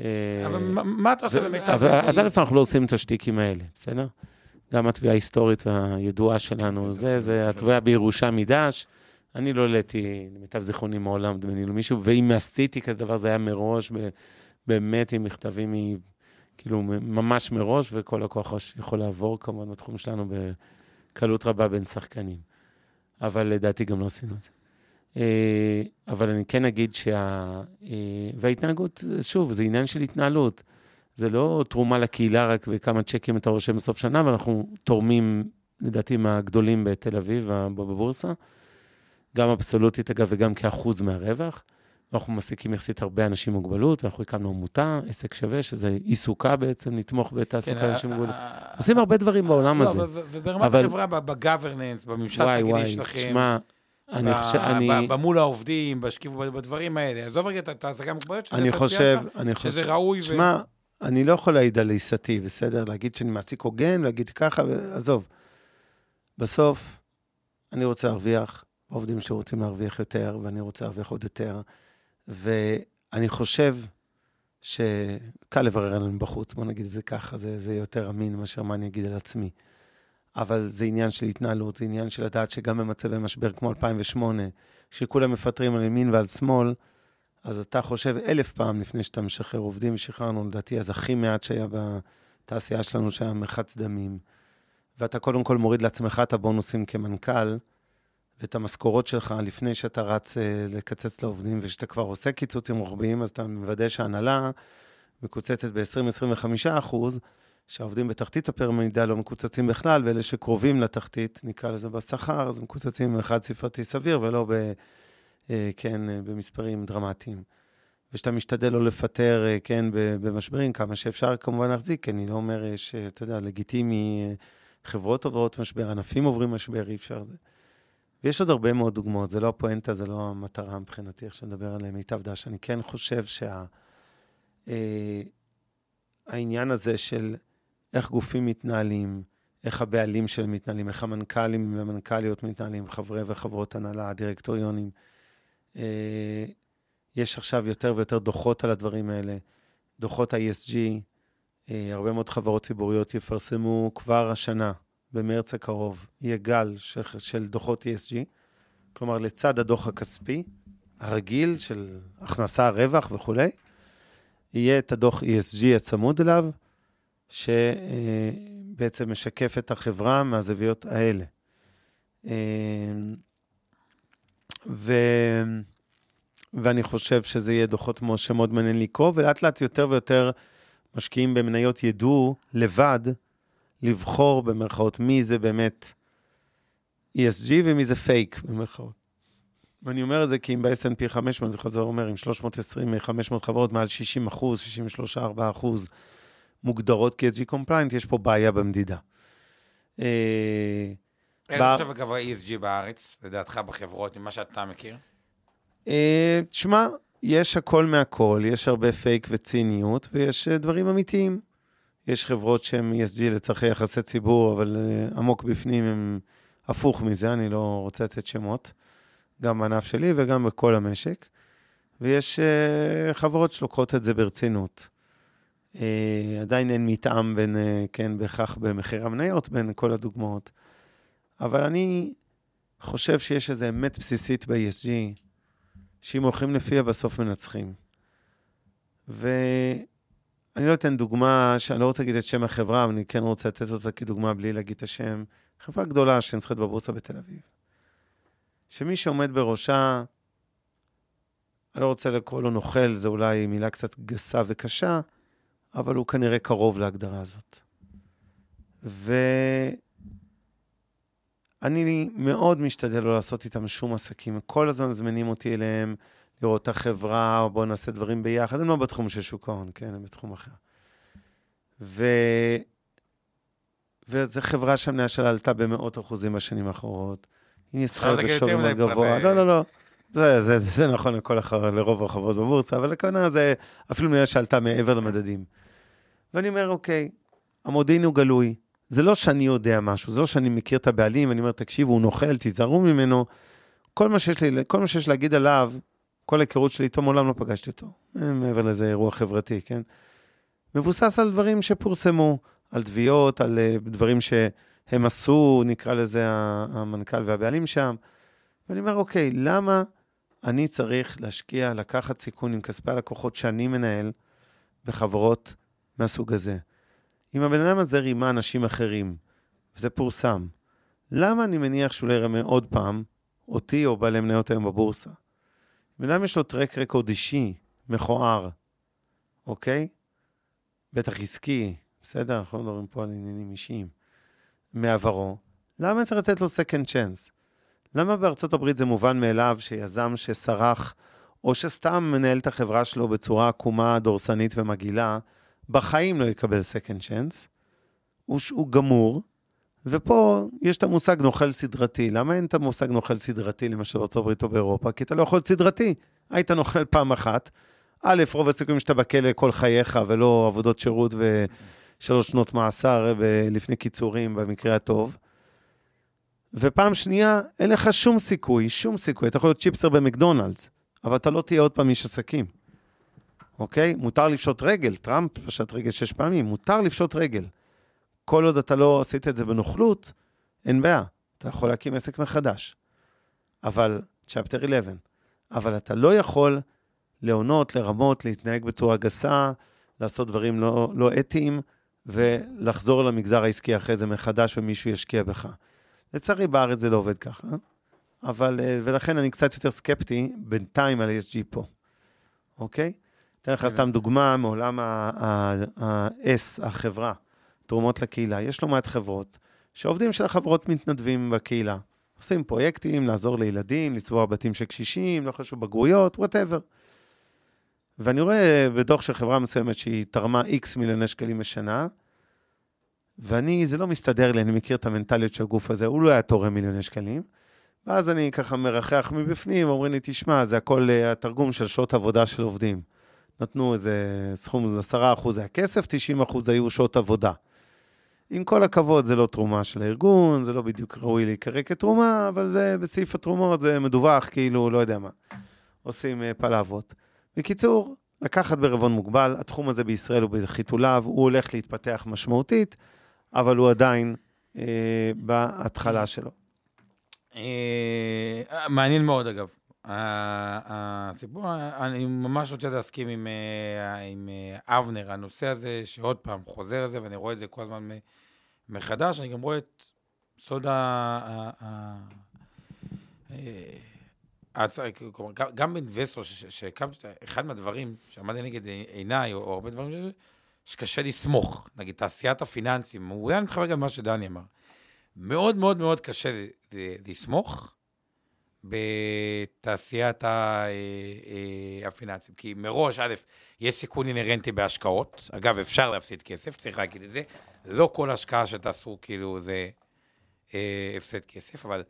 אה, אבל מה אתה עושה במיטב? אז א', אנחנו לא עושים את השטיקים האלה, בסדר? גם התביעה ההיסטורית והידועה שלנו, זה, זה התביעה בירושה מדש. אני לא העליתי, למיטב זיכרוני מעולם, דמייני לו מישהו, ואם עשיתי כזה דבר, זה היה מראש, באמת עם מכתבים כאילו ממש מראש, וכל לקוח יכול לעבור כמובן בתחום שלנו בקלות רבה בין שחקנים. אבל לדעתי גם לא עשינו את זה. אה, אבל אני כן אגיד שה... אה, וההתנהגות, שוב, זה עניין של התנהלות. זה לא תרומה לקהילה רק וכמה צ'קים אתה רושם בסוף שנה, ואנחנו תורמים, לדעתי, מהגדולים בתל אביב, בבורסה. גם אבסולוטית, אגב, וגם כאחוז מהרווח. ואנחנו מעסיקים יחסית הרבה אנשים עם מוגבלות, ואנחנו הקמנו עמותה, עסק שווה, שזה עיסוקה בעצם, לתמוך בתעסוקה כן, אנשים עם מוגבלות. עושים הרבה דברים בעולם לא, הזה. וברמת החברה, בגוורננס, בממשל התאגידי שלכם. שמע, אני חושב, אני... במול העובדים, בשקיפות, בדברים האלה. עזוב רגע את ההעסקה המוגבלת, שזה פציינט, שזה ראוי. שמע, אני לא יכול להעיד על עיסתי, בסדר? להגיד שאני מעסיק הוגן, להגיד ככה, עזוב. בסוף, אני רוצה להרוויח, העובדים שלי רוצים להרוויח יותר, ואני רוצה להרוויח עוד יותר. ואני חושב שקל לברר עלינו בחוץ, בוא נגיד את זה ככה, זה, זה יותר אמין מאשר מה אני אגיד על עצמי. אבל זה עניין של התנהלות, זה עניין של לדעת שגם במצבי משבר כמו 2008, שכולם מפטרים על ימין ועל שמאל, אז אתה חושב אלף פעם לפני שאתה משחרר עובדים, ושחררנו לדעתי אז הכי מעט שהיה בתעשייה שלנו, שהיה מרחץ דמים. ואתה קודם כל מוריד לעצמך את הבונוסים כמנכ"ל, ואת המשכורות שלך לפני שאתה רץ אה, לקצץ לעובדים, וכשאתה כבר עושה קיצוצים רוחביים, אז אתה מוודא שההנהלה מקוצצת ב-20-25 אחוז, שהעובדים בתחתית הפירמידה לא מקוצצים בכלל, ואלה שקרובים לתחתית, נקרא לזה בשכר, אז מקוצצים אחד ספרתי סביר, ולא ב... אה, כן, אה, במספרים דרמטיים. ושאתה משתדל לא לפטר, אה, כן, במשברים, כמה שאפשר כמובן להחזיק, כי אני לא אומר שאתה יודע, לגיטימי, חברות עוברות משבר, ענפים עוברים משבר, אי אפשר זה. ויש עוד הרבה מאוד דוגמאות, זה לא הפואנטה, זה לא המטרה מבחינתי, איך שנדבר עליהם, מיטב דש. אני כן חושב שהעניין שה, הזה של איך גופים מתנהלים, איך הבעלים שלהם מתנהלים, איך המנכ"לים והמנכ"ליות מתנהלים, חברי וחברות הנהלה, דירקטוריונים, אה, יש עכשיו יותר ויותר דוחות על הדברים האלה. דוחות ה-ESG, אה, הרבה מאוד חברות ציבוריות יפרסמו כבר השנה, במרץ הקרוב, יהיה גל של, של דוחות ESG. כלומר, לצד הדוח הכספי, הרגיל של הכנסה, רווח וכולי, יהיה את הדוח ESG הצמוד אליו, שבעצם משקף את החברה מהזוויות האלה. ו... ואני חושב שזה יהיה דוחות שמאוד מעניין לקרוא, ולאט לאט יותר ויותר משקיעים במניות ידעו לבד לבחור במרכאות מי זה באמת ESG ומי זה פייק במרכאות. ואני אומר את זה כי אם ב-S&P 500, אני חוזר ואומר, עם 320-500 חברות, מעל 60 אחוז, 63-4 אחוז, מוגדרות כ-ESG compliant, יש פה בעיה במדידה. אה, איך חושב אגב ה-ESG בארץ, לדעתך בחברות, ממה שאתה מכיר? אה, תשמע, יש הכל מהכל, יש הרבה פייק וציניות, ויש אה, דברים אמיתיים. יש חברות שהן ESG לצרכי יחסי ציבור, אבל עמוק בפנים הם הפוך מזה, אני לא רוצה לתת שמות, גם בענף שלי וגם בכל המשק. ויש חברות שלוקחות את זה ברצינות. עדיין אין מתאם בין, כן, בהכרח במחיר המניות בין כל הדוגמאות. אבל אני חושב שיש איזו אמת בסיסית ב-ESG, שאם הולכים לפיה, בסוף מנצחים. ואני לא אתן דוגמה, שאני לא רוצה להגיד את שם החברה, אבל אני כן רוצה לתת אותה כדוגמה בלי להגיד את השם. חברה גדולה שנסחרת בבורסה בתל אביב. שמי שעומד בראשה, אני לא רוצה לקרוא לו נוכל, זו אולי מילה קצת גסה וקשה, אבל הוא כנראה קרוב להגדרה הזאת. ו... אני מאוד משתדל לא לעשות איתם שום עסקים. כל הזמן מזמינים אותי אליהם, לראות את החברה, או בואו נעשה דברים ביחד. הם לא בתחום של שוק ההון, כן, הם בתחום אחר. ו... וזו חברה שהמניה שלה עלתה במאות אחוזים בשנים האחרונות. היא נסחרת בשווי מאוד גבוה. לא, לא, לא. זה, זה, זה, נכון לכל החבר, לרוב החברות בבורסה, אבל הכוונה זה אפילו מניה שעלתה מעבר למדדים. ואני אומר, אוקיי, המודיעין הוא גלוי, זה לא שאני יודע משהו, זה לא שאני מכיר את הבעלים, אני אומר, תקשיבו, הוא נוכל, תיזהרו ממנו. כל מה שיש לי, כל מה שיש להגיד עליו, כל ההיכרות שלי איתו, מעולם לא פגשתי אותו. מעבר לזה אירוע חברתי, כן? מבוסס על דברים שפורסמו, על תביעות, על uh, דברים שהם עשו, נקרא לזה המנכ"ל והבעלים שם. ואני אומר, אוקיי, למה אני צריך להשקיע, לקחת סיכון עם כספי הלקוחות שאני מנהל בחברות מהסוג הזה? אם הבן אדם הזה רימה אנשים אחרים, וזה פורסם, למה אני מניח שהוא לא ירמה עוד פעם אותי או בעלי מניות היום בבורסה? בן אדם יש לו טרק רקורד אישי, מכוער, אוקיי? בטח עסקי, בסדר? אנחנו לא מדברים פה על עניינים אישיים. מעברו. למה צריך לתת לו second chance? למה בארצות הברית זה מובן מאליו שיזם שסרח, או שסתם מנהל את החברה שלו בצורה עקומה, דורסנית ומגעילה, בחיים לא יקבל second chance, הוא, הוא גמור, ופה יש את המושג נוכל סדרתי. למה אין את המושג נוכל סדרתי, למשל בארצות או באירופה? כי אתה לא יכול להיות סדרתי. היית נוכל פעם אחת, א', רוב הסיכויים שאתה בכלא כל חייך, ולא עבודות שירות ושלוש שנות מאסר לפני קיצורים, במקרה הטוב. ופעם שנייה, אין לך שום סיכוי, שום סיכוי. אתה יכול להיות צ'יפסר במקדונלדס, אבל אתה לא תהיה עוד פעם איש עסקים. אוקיי? מותר לפשוט רגל, טראמפ פשט רגל שש פעמים, מותר לפשוט רגל. כל עוד אתה לא עשית את זה בנוכלות, אין בעיה, אתה יכול להקים עסק מחדש. אבל, צ'פטר 11, אבל אתה לא יכול להונות, לרמות, להתנהג בצורה גסה, לעשות דברים לא, לא אתיים, ולחזור למגזר העסקי אחרי זה מחדש ומישהו ישקיע בך. לצערי בארץ זה לא עובד ככה, אבל, אה, ולכן אני קצת יותר סקפטי בינתיים על ESG פה, אוקיי? אתן לך סתם דוגמה מעולם ה-S, החברה, תרומות לקהילה. יש לא מעט חברות שעובדים של החברות מתנדבים בקהילה. עושים פרויקטים, לעזור לילדים, לצבוע בתים של קשישים, לא חשוב, בגרויות, וואטאבר. ואני רואה בדוח של חברה מסוימת שהיא תרמה איקס מיליוני שקלים בשנה, ואני, זה לא מסתדר לי, אני מכיר את המנטליות של הגוף הזה, הוא לא היה תורם מיליוני שקלים. ואז אני ככה מרחח מבפנים, אומרים לי, תשמע, זה הכל uh, התרגום של שעות עבודה של עובדים. נתנו איזה סכום, 10% היה כסף, 90% היו שעות עבודה. עם כל הכבוד, זה לא תרומה של הארגון, זה לא בדיוק ראוי להיקרא כתרומה, אבל זה בסעיף התרומות, זה מדווח, כאילו, לא יודע מה. עושים uh, פלאבות. בקיצור, לקחת בערבון מוגבל, התחום הזה בישראל הוא בחיתוליו, הוא הולך להתפתח משמעותית, אבל הוא עדיין אה, בהתחלה שלו. אה, מעניין מאוד, אגב. הסיפור, אני ממש רוצה להסכים עם, אה, עם אה, אבנר, הנושא הזה, שעוד פעם חוזר לזה, ואני רואה את זה כל הזמן מחדש, אני גם רואה את סוד ה... כלומר, גם באינבסטור שהקמתי, אחד מהדברים שעמד לנגד עיניי, או הרבה דברים שקשה לסמוך, נגיד תעשיית הפיננסים, הוא היה מתחבר גם למה שדני אמר. מאוד מאוד מאוד קשה לסמוך בתעשיית אה, אה, הפיננסים. כי מראש, א', יש סיכון אינהרנטי בהשקעות. אגב, אפשר להפסיד כסף, צריך להגיד את זה. לא כל השקעה שתעשו, כאילו, זה אה, הפסד כסף, אבל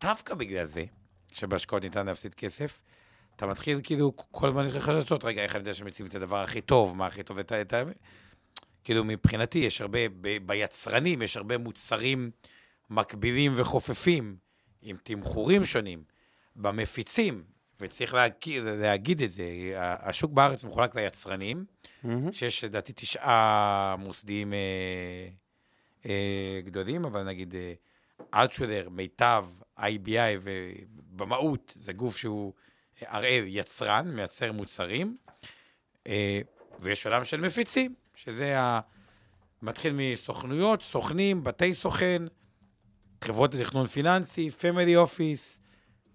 דווקא בגלל זה, שבהשקעות ניתן להפסיד כסף, אתה מתחיל כאילו, כל הזמן יש לך חששות, רגע, איך אני יודע שמציעים את הדבר הכי טוב, מה הכי טוב, את ה... כאילו, מבחינתי, יש הרבה, ב, ביצרנים, יש הרבה מוצרים מקבילים וחופפים, עם תמחורים שונים. במפיצים, וצריך להגיד, להגיד את זה, השוק בארץ מחולק ליצרנים, mm-hmm. שיש לדעתי תשעה מוסדיים אה, אה, גדולים, אבל נגיד אה, אלטשולר, מיטב, IBI, ובמהות זה גוף שהוא הראל יצרן, מייצר מוצרים, אה, ויש עולם של מפיצים, שזה ה... מתחיל מסוכנויות, סוכנים, בתי סוכן, חברות לתכנון פיננסי, family office,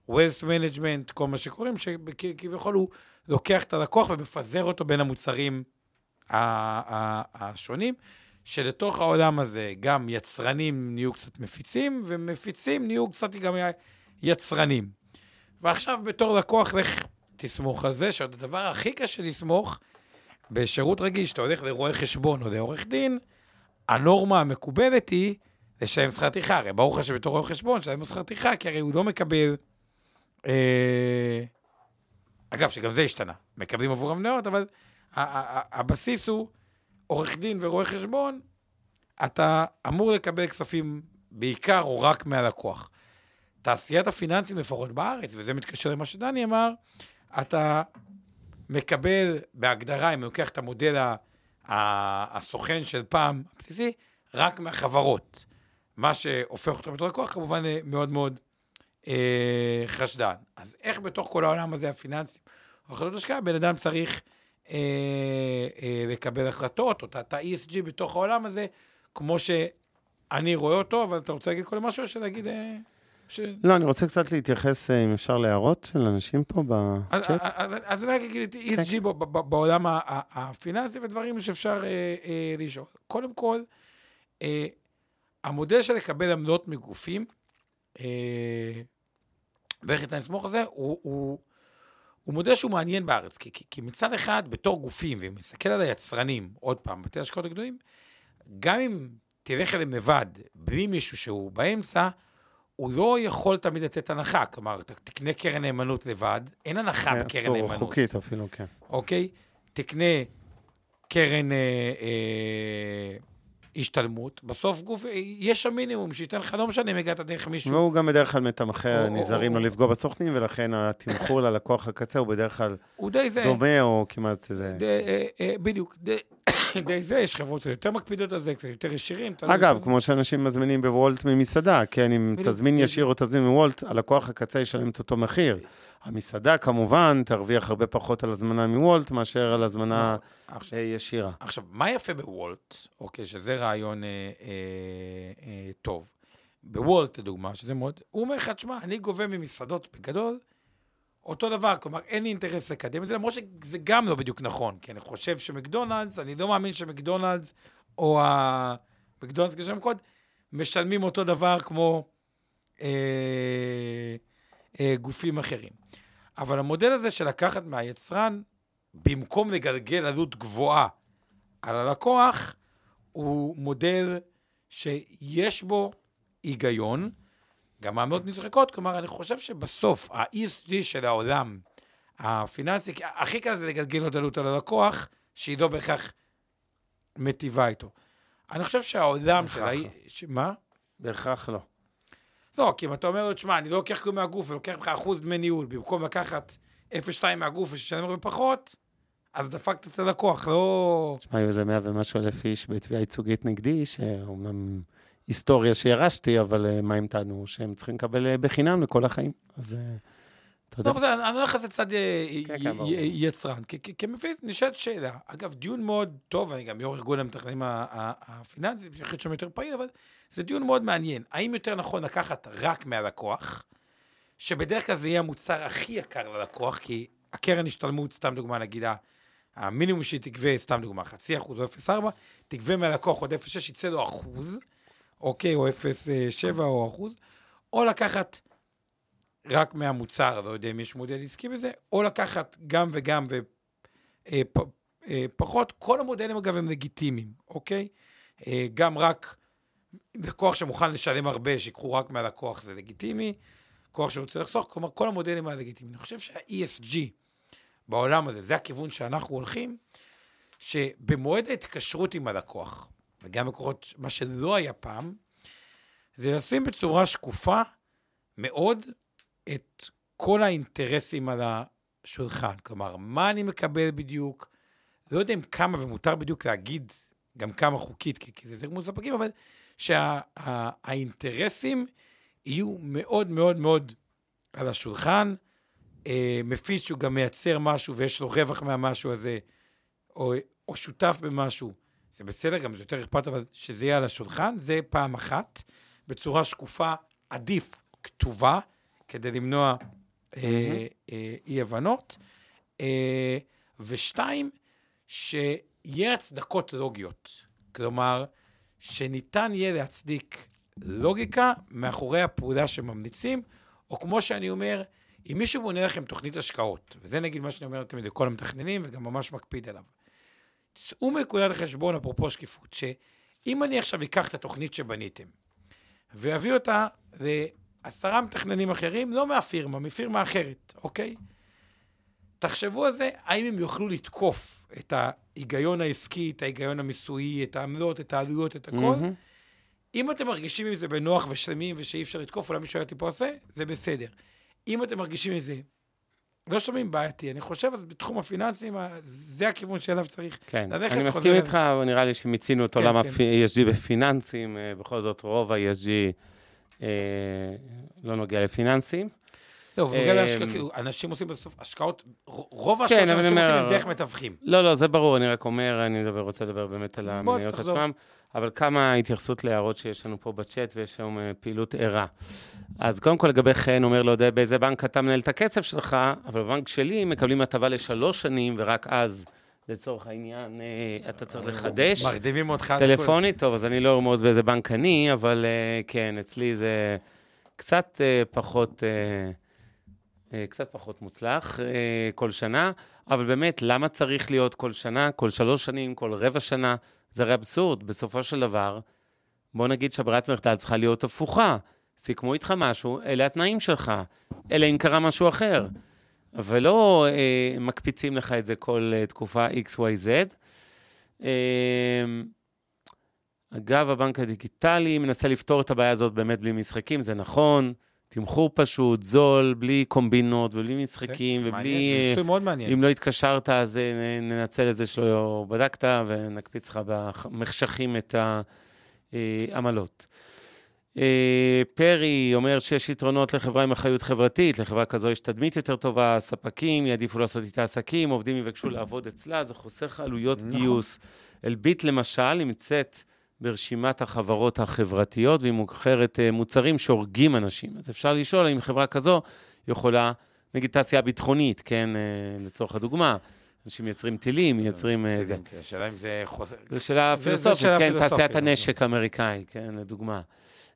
wealth management, כל מה שקוראים, שכביכול הוא לוקח את הלקוח ומפזר אותו בין המוצרים השונים, שלתוך העולם הזה גם יצרנים נהיו קצת מפיצים, ומפיצים נהיו קצת גם יצרנים. ועכשיו בתור לקוח, לך תסמוך על זה, שעוד הדבר הכי קשה לסמוך, בשירות רגיל, שאתה הולך לרואה חשבון או לעורך דין, הנורמה המקובלת היא לשלם שכר טרחה. הרי ברור לך שבתור רואה חשבון, שלם שכר טרחה, כי הרי הוא לא מקבל... אה... אגב, שגם זה השתנה. מקבלים עבור המניות, אבל הבסיס הוא עורך דין ורואה חשבון, אתה אמור לקבל כספים בעיקר או רק מהלקוח. תעשיית הפיננסים, לפחות בארץ, וזה מתקשר למה שדני אמר, אתה מקבל בהגדרה, אם אני לוקח את המודל הסוכן של פעם, הבסיסי, רק מהחברות. מה שהופך אותו בתור לקוח, כמובן אה, מאוד מאוד אה, חשדן. אז איך בתוך כל העולם הזה, הפיננסים, החלטות השקעה, בן אדם צריך אה, אה, לקבל החלטות, או את ה-ESG בתוך העולם הזה, כמו שאני רואה אותו, אבל אתה רוצה להגיד כל משהו, או שלהגיד... אה... ש... לא, אני רוצה קצת להתייחס, אה, אם אפשר, להערות של אנשים פה בצ'אט. אז אני רק אגיד את ESG כן. בעולם הפיננסי ודברים שאפשר אה, אה, לשאול. קודם כל, המודל של לקבל עמלות מגופים, ואיך ניתן לסמוך על זה, הוא, מודל שהוא מעניין בארץ. כי, מצד אחד, בתור גופים, ואם נסתכל על היצרנים, עוד פעם, בתי השקעות הגדולים, גם אם תלך אליהם לבד, בלי מישהו שהוא באמצע, הוא לא יכול תמיד לתת הנחה. כלומר, תקנה קרן נאמנות לבד, אין הנחה כן, בקרן נאמנות. אסור, חוקית אפילו, כן. אוקיי? תקנה קרן אה, אה, השתלמות, בסוף גוף, יש שם מינימום שייתן לך, לא משנה אם הגעת דרך מישהו. והוא גם בדרך כלל מתמחר, נזהרים לא לפגוע בסוכנים, ולכן התמחור ללקוח הקצה הוא בדרך כלל דומה, או כמעט זה. אה, אה, בדיוק. די זה, יש חברות יותר מקפידות על זה, קצת יותר ישירים. אגב, כמו שאנשים מזמינים בוולט ממסעדה, כן, אם תזמין ישיר או תזמין מוולט, הלקוח הקצה ישלם את אותו מחיר. המסעדה כמובן תרוויח הרבה פחות על הזמנה מוולט מאשר על הזמנה נכון. אה, ישירה. עכשיו, מה יפה בוולט, אוקיי, שזה רעיון אה, אה, אה, טוב. בוולט, לדוגמה, שזה מאוד, הוא אומר לך, תשמע, אני גובה ממסעדות בגדול אותו דבר, כלומר, אין לי אינטרס לקדם את זה, למרות שזה גם לא בדיוק נכון, כי אני חושב שמקדונלדס, אני לא מאמין שמקדונלדס, או ה... מקדונלדס כשם קוד, משלמים אותו דבר כמו אה, אה, גופים אחרים. אבל המודל הזה של לקחת מהיצרן, במקום לגלגל עלות גבוהה על הלקוח, הוא מודל שיש בו היגיון, גם העמלות נזרקות, כלומר, אני חושב שבסוף, ה-ESG של העולם הפיננסי, הכי קל זה לגלגל עוד עלות על הלקוח, שהיא לא בהכרח מטיבה איתו. אני חושב שהעולם של ה... לא. מה? בהכרח לא. לא, כי אם אתה אומר לו, תשמע, אני לא לוקח כלום מהגוף ולוקח ממך אחוז דמי ניהול, במקום לקחת 0.2 מהגוף ושתשלם הרבה פחות, אז דפקת את הלקוח, לא... תשמע, היו איזה מאה ומשהו אלף איש בתביעה ייצוגית נגדי, שאומנם היסטוריה שירשתי, אבל אה, מה הם טענו? שהם צריכים לקבל אה, בחינם לכל החיים. אז... אה, אתה יודע. אני לא נכנס לצד כן, כן, יצרן. כמבין, נשאלת שאלה. אגב, דיון מאוד טוב, אני גם יו"ר ארגון המתכננים הפיננסיים, שיחיד שם יותר פעיל, אבל זה דיון מאוד מעניין. האם יותר נכון לקחת רק מהלקוח, שבדרך כלל זה יהיה המוצר הכי יקר ללקוח, כי הקרן השתלמות, סתם דוגמה, נגיד, המינימום שהיא תגבה, סתם דוגמה, חצי אחוז או 0.4, תגבה מהלקוח עוד 0.6, יצא לו אחוז. אוקיי, או 0.7 או אחוז, או לקחת רק מהמוצר, לא יודע אם יש מודל עסקי בזה, או לקחת גם וגם ופחות. אה, כל המודלים, אגב, הם לגיטימיים, אוקיי? אה, גם רק לקוח שמוכן לשלם הרבה, שיקחו רק מהלקוח, זה לגיטימי. לקוח שרוצה לחסוך, כלומר, כל המודלים האלה לגיטימיים. אני חושב שה-ESG בעולם הזה, זה הכיוון שאנחנו הולכים, שבמועד ההתקשרות עם הלקוח, וגם מקורות, מה שלא היה פעם, זה לשים בצורה שקופה מאוד את כל האינטרסים על השולחן. כלומר, מה אני מקבל בדיוק, לא יודע אם כמה, ומותר בדיוק להגיד גם כמה חוקית, כי, כי זה זרמון ספקים, אבל שהאינטרסים שה, יהיו מאוד מאוד מאוד על השולחן. אה, מפיץ שהוא גם מייצר משהו ויש לו רווח מהמשהו הזה, או, או שותף במשהו, זה בסדר, גם זה יותר אכפת, אבל שזה יהיה על השולחן, זה פעם אחת, בצורה שקופה, עדיף כתובה, כדי למנוע mm-hmm. אה, אה, אי-הבנות. אה, ושתיים, שיהיה הצדקות לוגיות. כלומר, שניתן יהיה להצדיק לוגיקה מאחורי הפעולה שממליצים, או כמו שאני אומר, אם מישהו בונה לכם תוכנית השקעות, וזה נגיד מה שאני אומר תמיד לכל המתכננים, וגם ממש מקפיד עליו. צאו מנקודת החשבון, אפרופו שקיפות, שאם אני עכשיו אקח את התוכנית שבניתם, ואביא אותה לעשרה מתכננים אחרים, לא מהפירמה, מפירמה אחרת, אוקיי? תחשבו על זה, האם הם יוכלו לתקוף את ההיגיון העסקי, את ההיגיון המיסויי, את העמלות, את העלויות, את הכל. Mm-hmm. אם אתם מרגישים עם זה בנוח ושלמים ושאי אפשר לתקוף, אולי מישהו היה טיפה עושה, זה בסדר. אם אתם מרגישים עם זה לא שומעים בעייתי. אני חושב, אז בתחום הפיננסים, זה הכיוון שאליו צריך כן, ללכת. אני מסכים איתך, אבל נראה לי שמיצינו את עולם כן. ה-ESG בפיננסים, אה, בכל זאת רוב ה-ESG אה, לא נוגע לפיננסים. לא, נוגע להשקעות, כאילו, אנשים עושים בסוף השקעות, רוב ההשקעות כן, שאנשים עושים הם דרך מתווכים. לא, לא, זה ברור, אני רק אומר, אני רוצה לדבר באמת על המניות עצמם. אבל כמה התייחסות להערות שיש לנו פה בצ'אט, ויש היום אה, פעילות ערה. אז קודם כל לגבי חן, אומר, לא יודע באיזה בנק אתה מנהל את הכסף שלך, אבל בבנק שלי מקבלים הטבה לשלוש שנים, ורק אז, לצורך העניין, אה, אתה צריך לחדש. מרדימים אותך. טלפונית, טוב, אז אני לא ארמוז באיזה בנק אני, אבל אה, כן, אצלי זה קצת פחות... קצת פחות מוצלח כל שנה, אבל באמת, למה צריך להיות כל שנה, כל שלוש שנים, כל רבע שנה? זה הרי אבסורד. בסופו של דבר, בוא נגיד שברירת מחדל צריכה להיות הפוכה. סיכמו איתך משהו, אלה התנאים שלך, אלא אם קרה משהו אחר. ולא אה, מקפיצים לך את זה כל אה, תקופה XYZ. אה, אגב, הבנק הדיגיטלי מנסה לפתור את הבעיה הזאת באמת בלי משחקים, זה נכון. תמחור פשוט, זול, בלי קומבינות ובלי משחקים, כן, ובלי... מעניין, זה מאוד מעניין. אם לא התקשרת, אז אה, ננצל את זה שלא בדקת, ונקפיץ לך במחשכים את העמלות. אה, פרי אומר שיש יתרונות לחברה עם אחריות חברתית, לחברה כזו יש תדמית יותר טובה, ספקים יעדיפו לעשות איתה עסקים, עובדים יבקשו לעבוד אצלה, זה חוסך עלויות נכון. גיוס. אלביט למשל נמצאת ברשימת החברות החברתיות, והיא מוכרת אה, מוצרים שהורגים אנשים. אז אפשר לשאול האם חברה כזו יכולה, נגיד תעשייה ביטחונית, כן, אה, לצורך הדוגמה. אנשים מייצרים טילים, מייצרים... זה. כן, השאלה אם זה חוסר... זו שאלה פילוסופית, כן, תעשיית הנשק האמריקאי, כן, לדוגמה.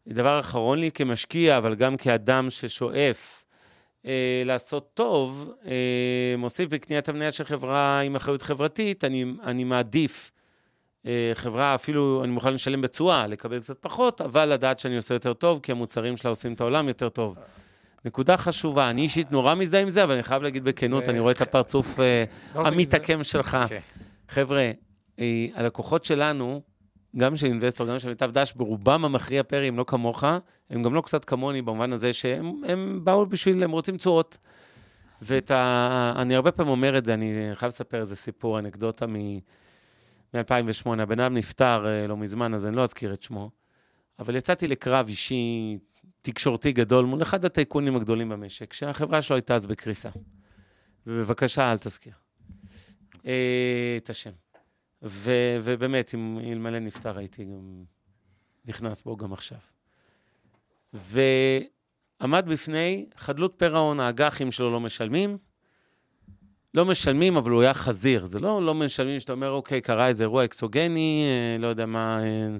דבר אחרון לי כמשקיע, אבל גם כאדם ששואף אה, לעשות טוב, אה, מוסיף בקניית המניה של חברה עם אחריות חברתית, אני, אני מעדיף אה, חברה, אפילו אני מוכן לשלם בתשואה, לקבל קצת פחות, אבל לדעת שאני עושה יותר טוב, כי המוצרים שלה עושים את העולם יותר טוב. נקודה חשובה, אני אישית נורא מזדהה עם זה, אבל אני חייב להגיד בכנות, זה... אני רואה את הפרצוף אה, המתעקם שלך. Okay. חבר'ה, אה, הלקוחות שלנו, גם של אינבסטור, גם של מיטב דש, ברובם המכריע פרי, הם לא כמוך, הם גם לא קצת כמוני במובן הזה שהם באו בשביל, הם רוצים תשואות. ואת ה... אני הרבה פעמים אומר את זה, אני חייב לספר איזה סיפור, אנקדוטה מ-2008. מ- הבן אדם נפטר uh, לא מזמן, אז אני לא אזכיר את שמו, אבל יצאתי לקרב אישי, תקשורתי גדול, מול אחד הטייקונים הגדולים במשק, שהחברה שלו הייתה אז בקריסה. ובבקשה, אל תזכיר. Uh, את השם. ו- ובאמת, אם אלמלא נפטר, הייתי גם נכנס בו גם עכשיו. ועמד בפני חדלות פירעון, האג"חים שלו לא משלמים, לא משלמים, אבל הוא היה חזיר. זה לא לא משלמים שאתה אומר, אוקיי, קרה איזה אירוע אקסוגני, אה, לא יודע מה, אה,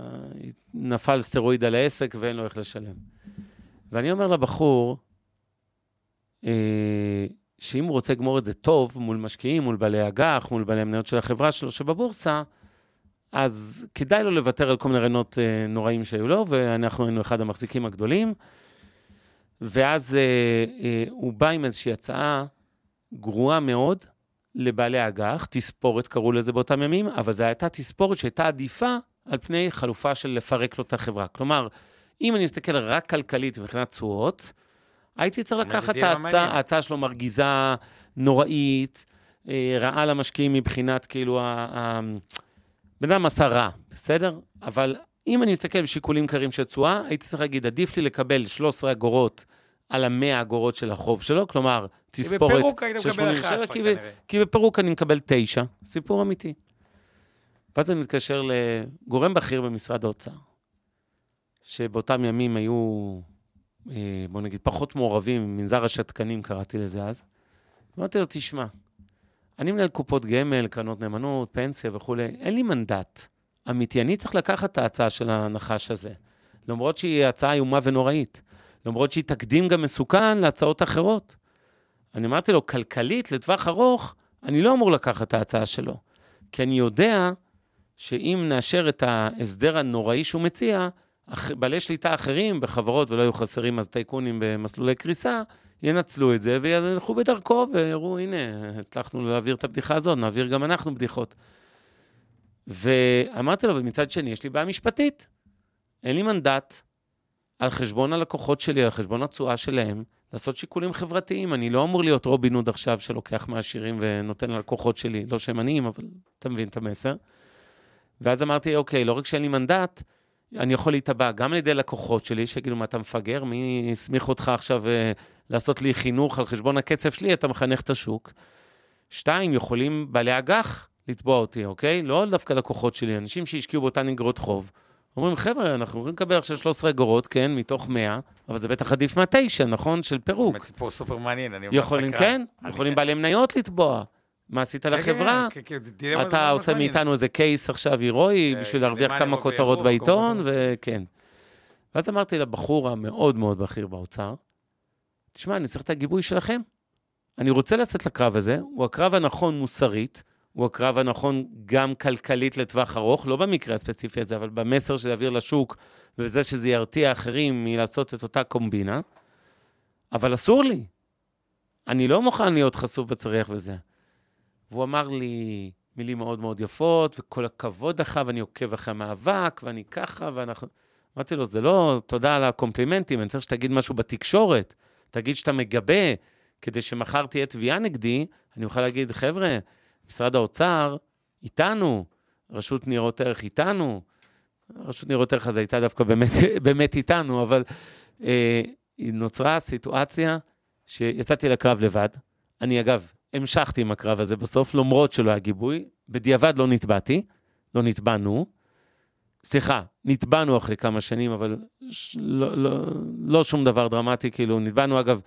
אה, נפל סטרואיד על העסק ואין לו איך לשלם. ואני אומר לבחור, שאם הוא רוצה לגמור את זה טוב מול משקיעים, מול בעלי אג"ח, מול בעלי המניות של החברה שלו שבבורסה, אז כדאי לו לוותר על כל מיני רעיונות נוראים שהיו לו, ואנחנו היינו אחד המחזיקים הגדולים. ואז הוא בא עם איזושהי הצעה גרועה מאוד לבעלי אג"ח, תספורת קראו לזה באותם ימים, אבל זו הייתה תספורת שהייתה עדיפה על פני חלופה של לפרק לו את החברה. כלומר, אם אני מסתכל רק כלכלית מבחינת תשואות, הייתי צריך לקחת את ההצעה, ההצעה שלו מרגיזה, נוראית, אה, רעה למשקיעים מבחינת, כאילו, בן אדם עשה רע, בסדר? אבל אם אני מסתכל בשיקולים קרים של תשואה, הייתי צריך להגיד, עדיף לי לקבל 13 אגורות על ה-100 אגורות של החוב שלו, כלומר, תספורת של 87, כי היית מקבל 11 כנראה. כי בפירוק אני מקבל 9, סיפור אמיתי. ואז אני מתקשר לגורם בכיר במשרד האוצר, שבאותם ימים היו אה, בוא נגיד, פחות מעורבים, מנזר השתקנים קראתי לזה אז. אמרתי לו, תשמע, אני מנהל קופות גמל, קרנות נאמנות, פנסיה וכולי, אין לי מנדט אמיתי, אני צריך לקחת את ההצעה של הנחש הזה, למרות שהיא הצעה איומה ונוראית, למרות שהיא תקדים גם מסוכן להצעות אחרות. אני אמרתי לו, כלכלית, לטווח ארוך, אני לא אמור לקחת את ההצעה שלו, כי אני יודע שאם נאשר את ההסדר הנוראי שהוא מציע, בעלי שליטה אחרים בחברות, ולא היו חסרים אז טייקונים במסלולי קריסה, ינצלו את זה וילכו בדרכו ויראו, הנה, הצלחנו להעביר את הבדיחה הזאת, נעביר גם אנחנו בדיחות. ואמרתי לו, ומצד שני, יש לי בעיה משפטית. אין לי מנדט על חשבון הלקוחות שלי, על חשבון התשואה שלהם, לעשות שיקולים חברתיים. אני לא אמור להיות רובין הוד עכשיו שלוקח מהעשירים ונותן ללקוחות שלי, לא שהם עניים, אבל אתה מבין את המסר. ואז אמרתי, אוקיי, לא רק שאין לי מנדט, אני יכול להיתבע גם על ידי לקוחות שלי, שיגידו, מה אתה מפגר? מי הסמיך אותך עכשיו uh, לעשות לי חינוך על חשבון הקצב שלי? אתה מחנך את השוק. שתיים, יכולים בעלי אג"ח לתבוע אותי, אוקיי? לא דווקא לקוחות שלי, אנשים שהשקיעו באותן אגרות חוב. אומרים, חבר'ה, אנחנו יכולים לקבל עכשיו 13 אגורות, כן, מתוך 100, אבל זה בטח עדיף מהתשע, נכון? של פירוק. באמת סיפור סופר מעניין, אני ממש יכולים, כן, יכולים בעלי מניות לתבוע. מה עשית כן, לחברה? כן, כן, אתה עושה מאיתנו איזה קייס עכשיו הירואי, בשביל להרוויח כמה כותרות בעיתון, וכן. ואז אמרתי לבחור המאוד מאוד בכיר באוצר, תשמע, אני צריך את הגיבוי שלכם. אני רוצה לצאת לקרב הזה, הוא הקרב הנכון מוסרית, הוא הקרב הנכון גם כלכלית לטווח ארוך, לא במקרה הספציפי הזה, אבל במסר שזה יעביר לשוק, ובזה שזה ירתיע אחרים מלעשות את אותה קומבינה. אבל אסור לי. אני לא מוכן להיות חשוף בצריח וזה. והוא אמר לי מילים מאוד מאוד יפות, וכל הכבוד לך, ואני עוקב אחרי המאבק, ואני ככה, ואנחנו... אמרתי לו, זה לא תודה על הקומפלימנטים, אני צריך שתגיד משהו בתקשורת. תגיד שאתה מגבה, כדי שמחר תהיה תביעה נגדי, אני אוכל להגיד, חבר'ה, משרד האוצר איתנו, רשות ניירות ערך איתנו. רשות ניירות ערך הזו הייתה דווקא באמת, באמת איתנו, אבל אה, נוצרה סיטואציה שיצאתי לקרב לבד. אני, אגב, המשכתי עם הקרב הזה בסוף, למרות שלא היה גיבוי. בדיעבד לא נתבעתי, לא נתבענו. סליחה, נתבענו אחרי כמה שנים, אבל ש... לא, לא, לא שום דבר דרמטי, כאילו, נתבענו, אגב,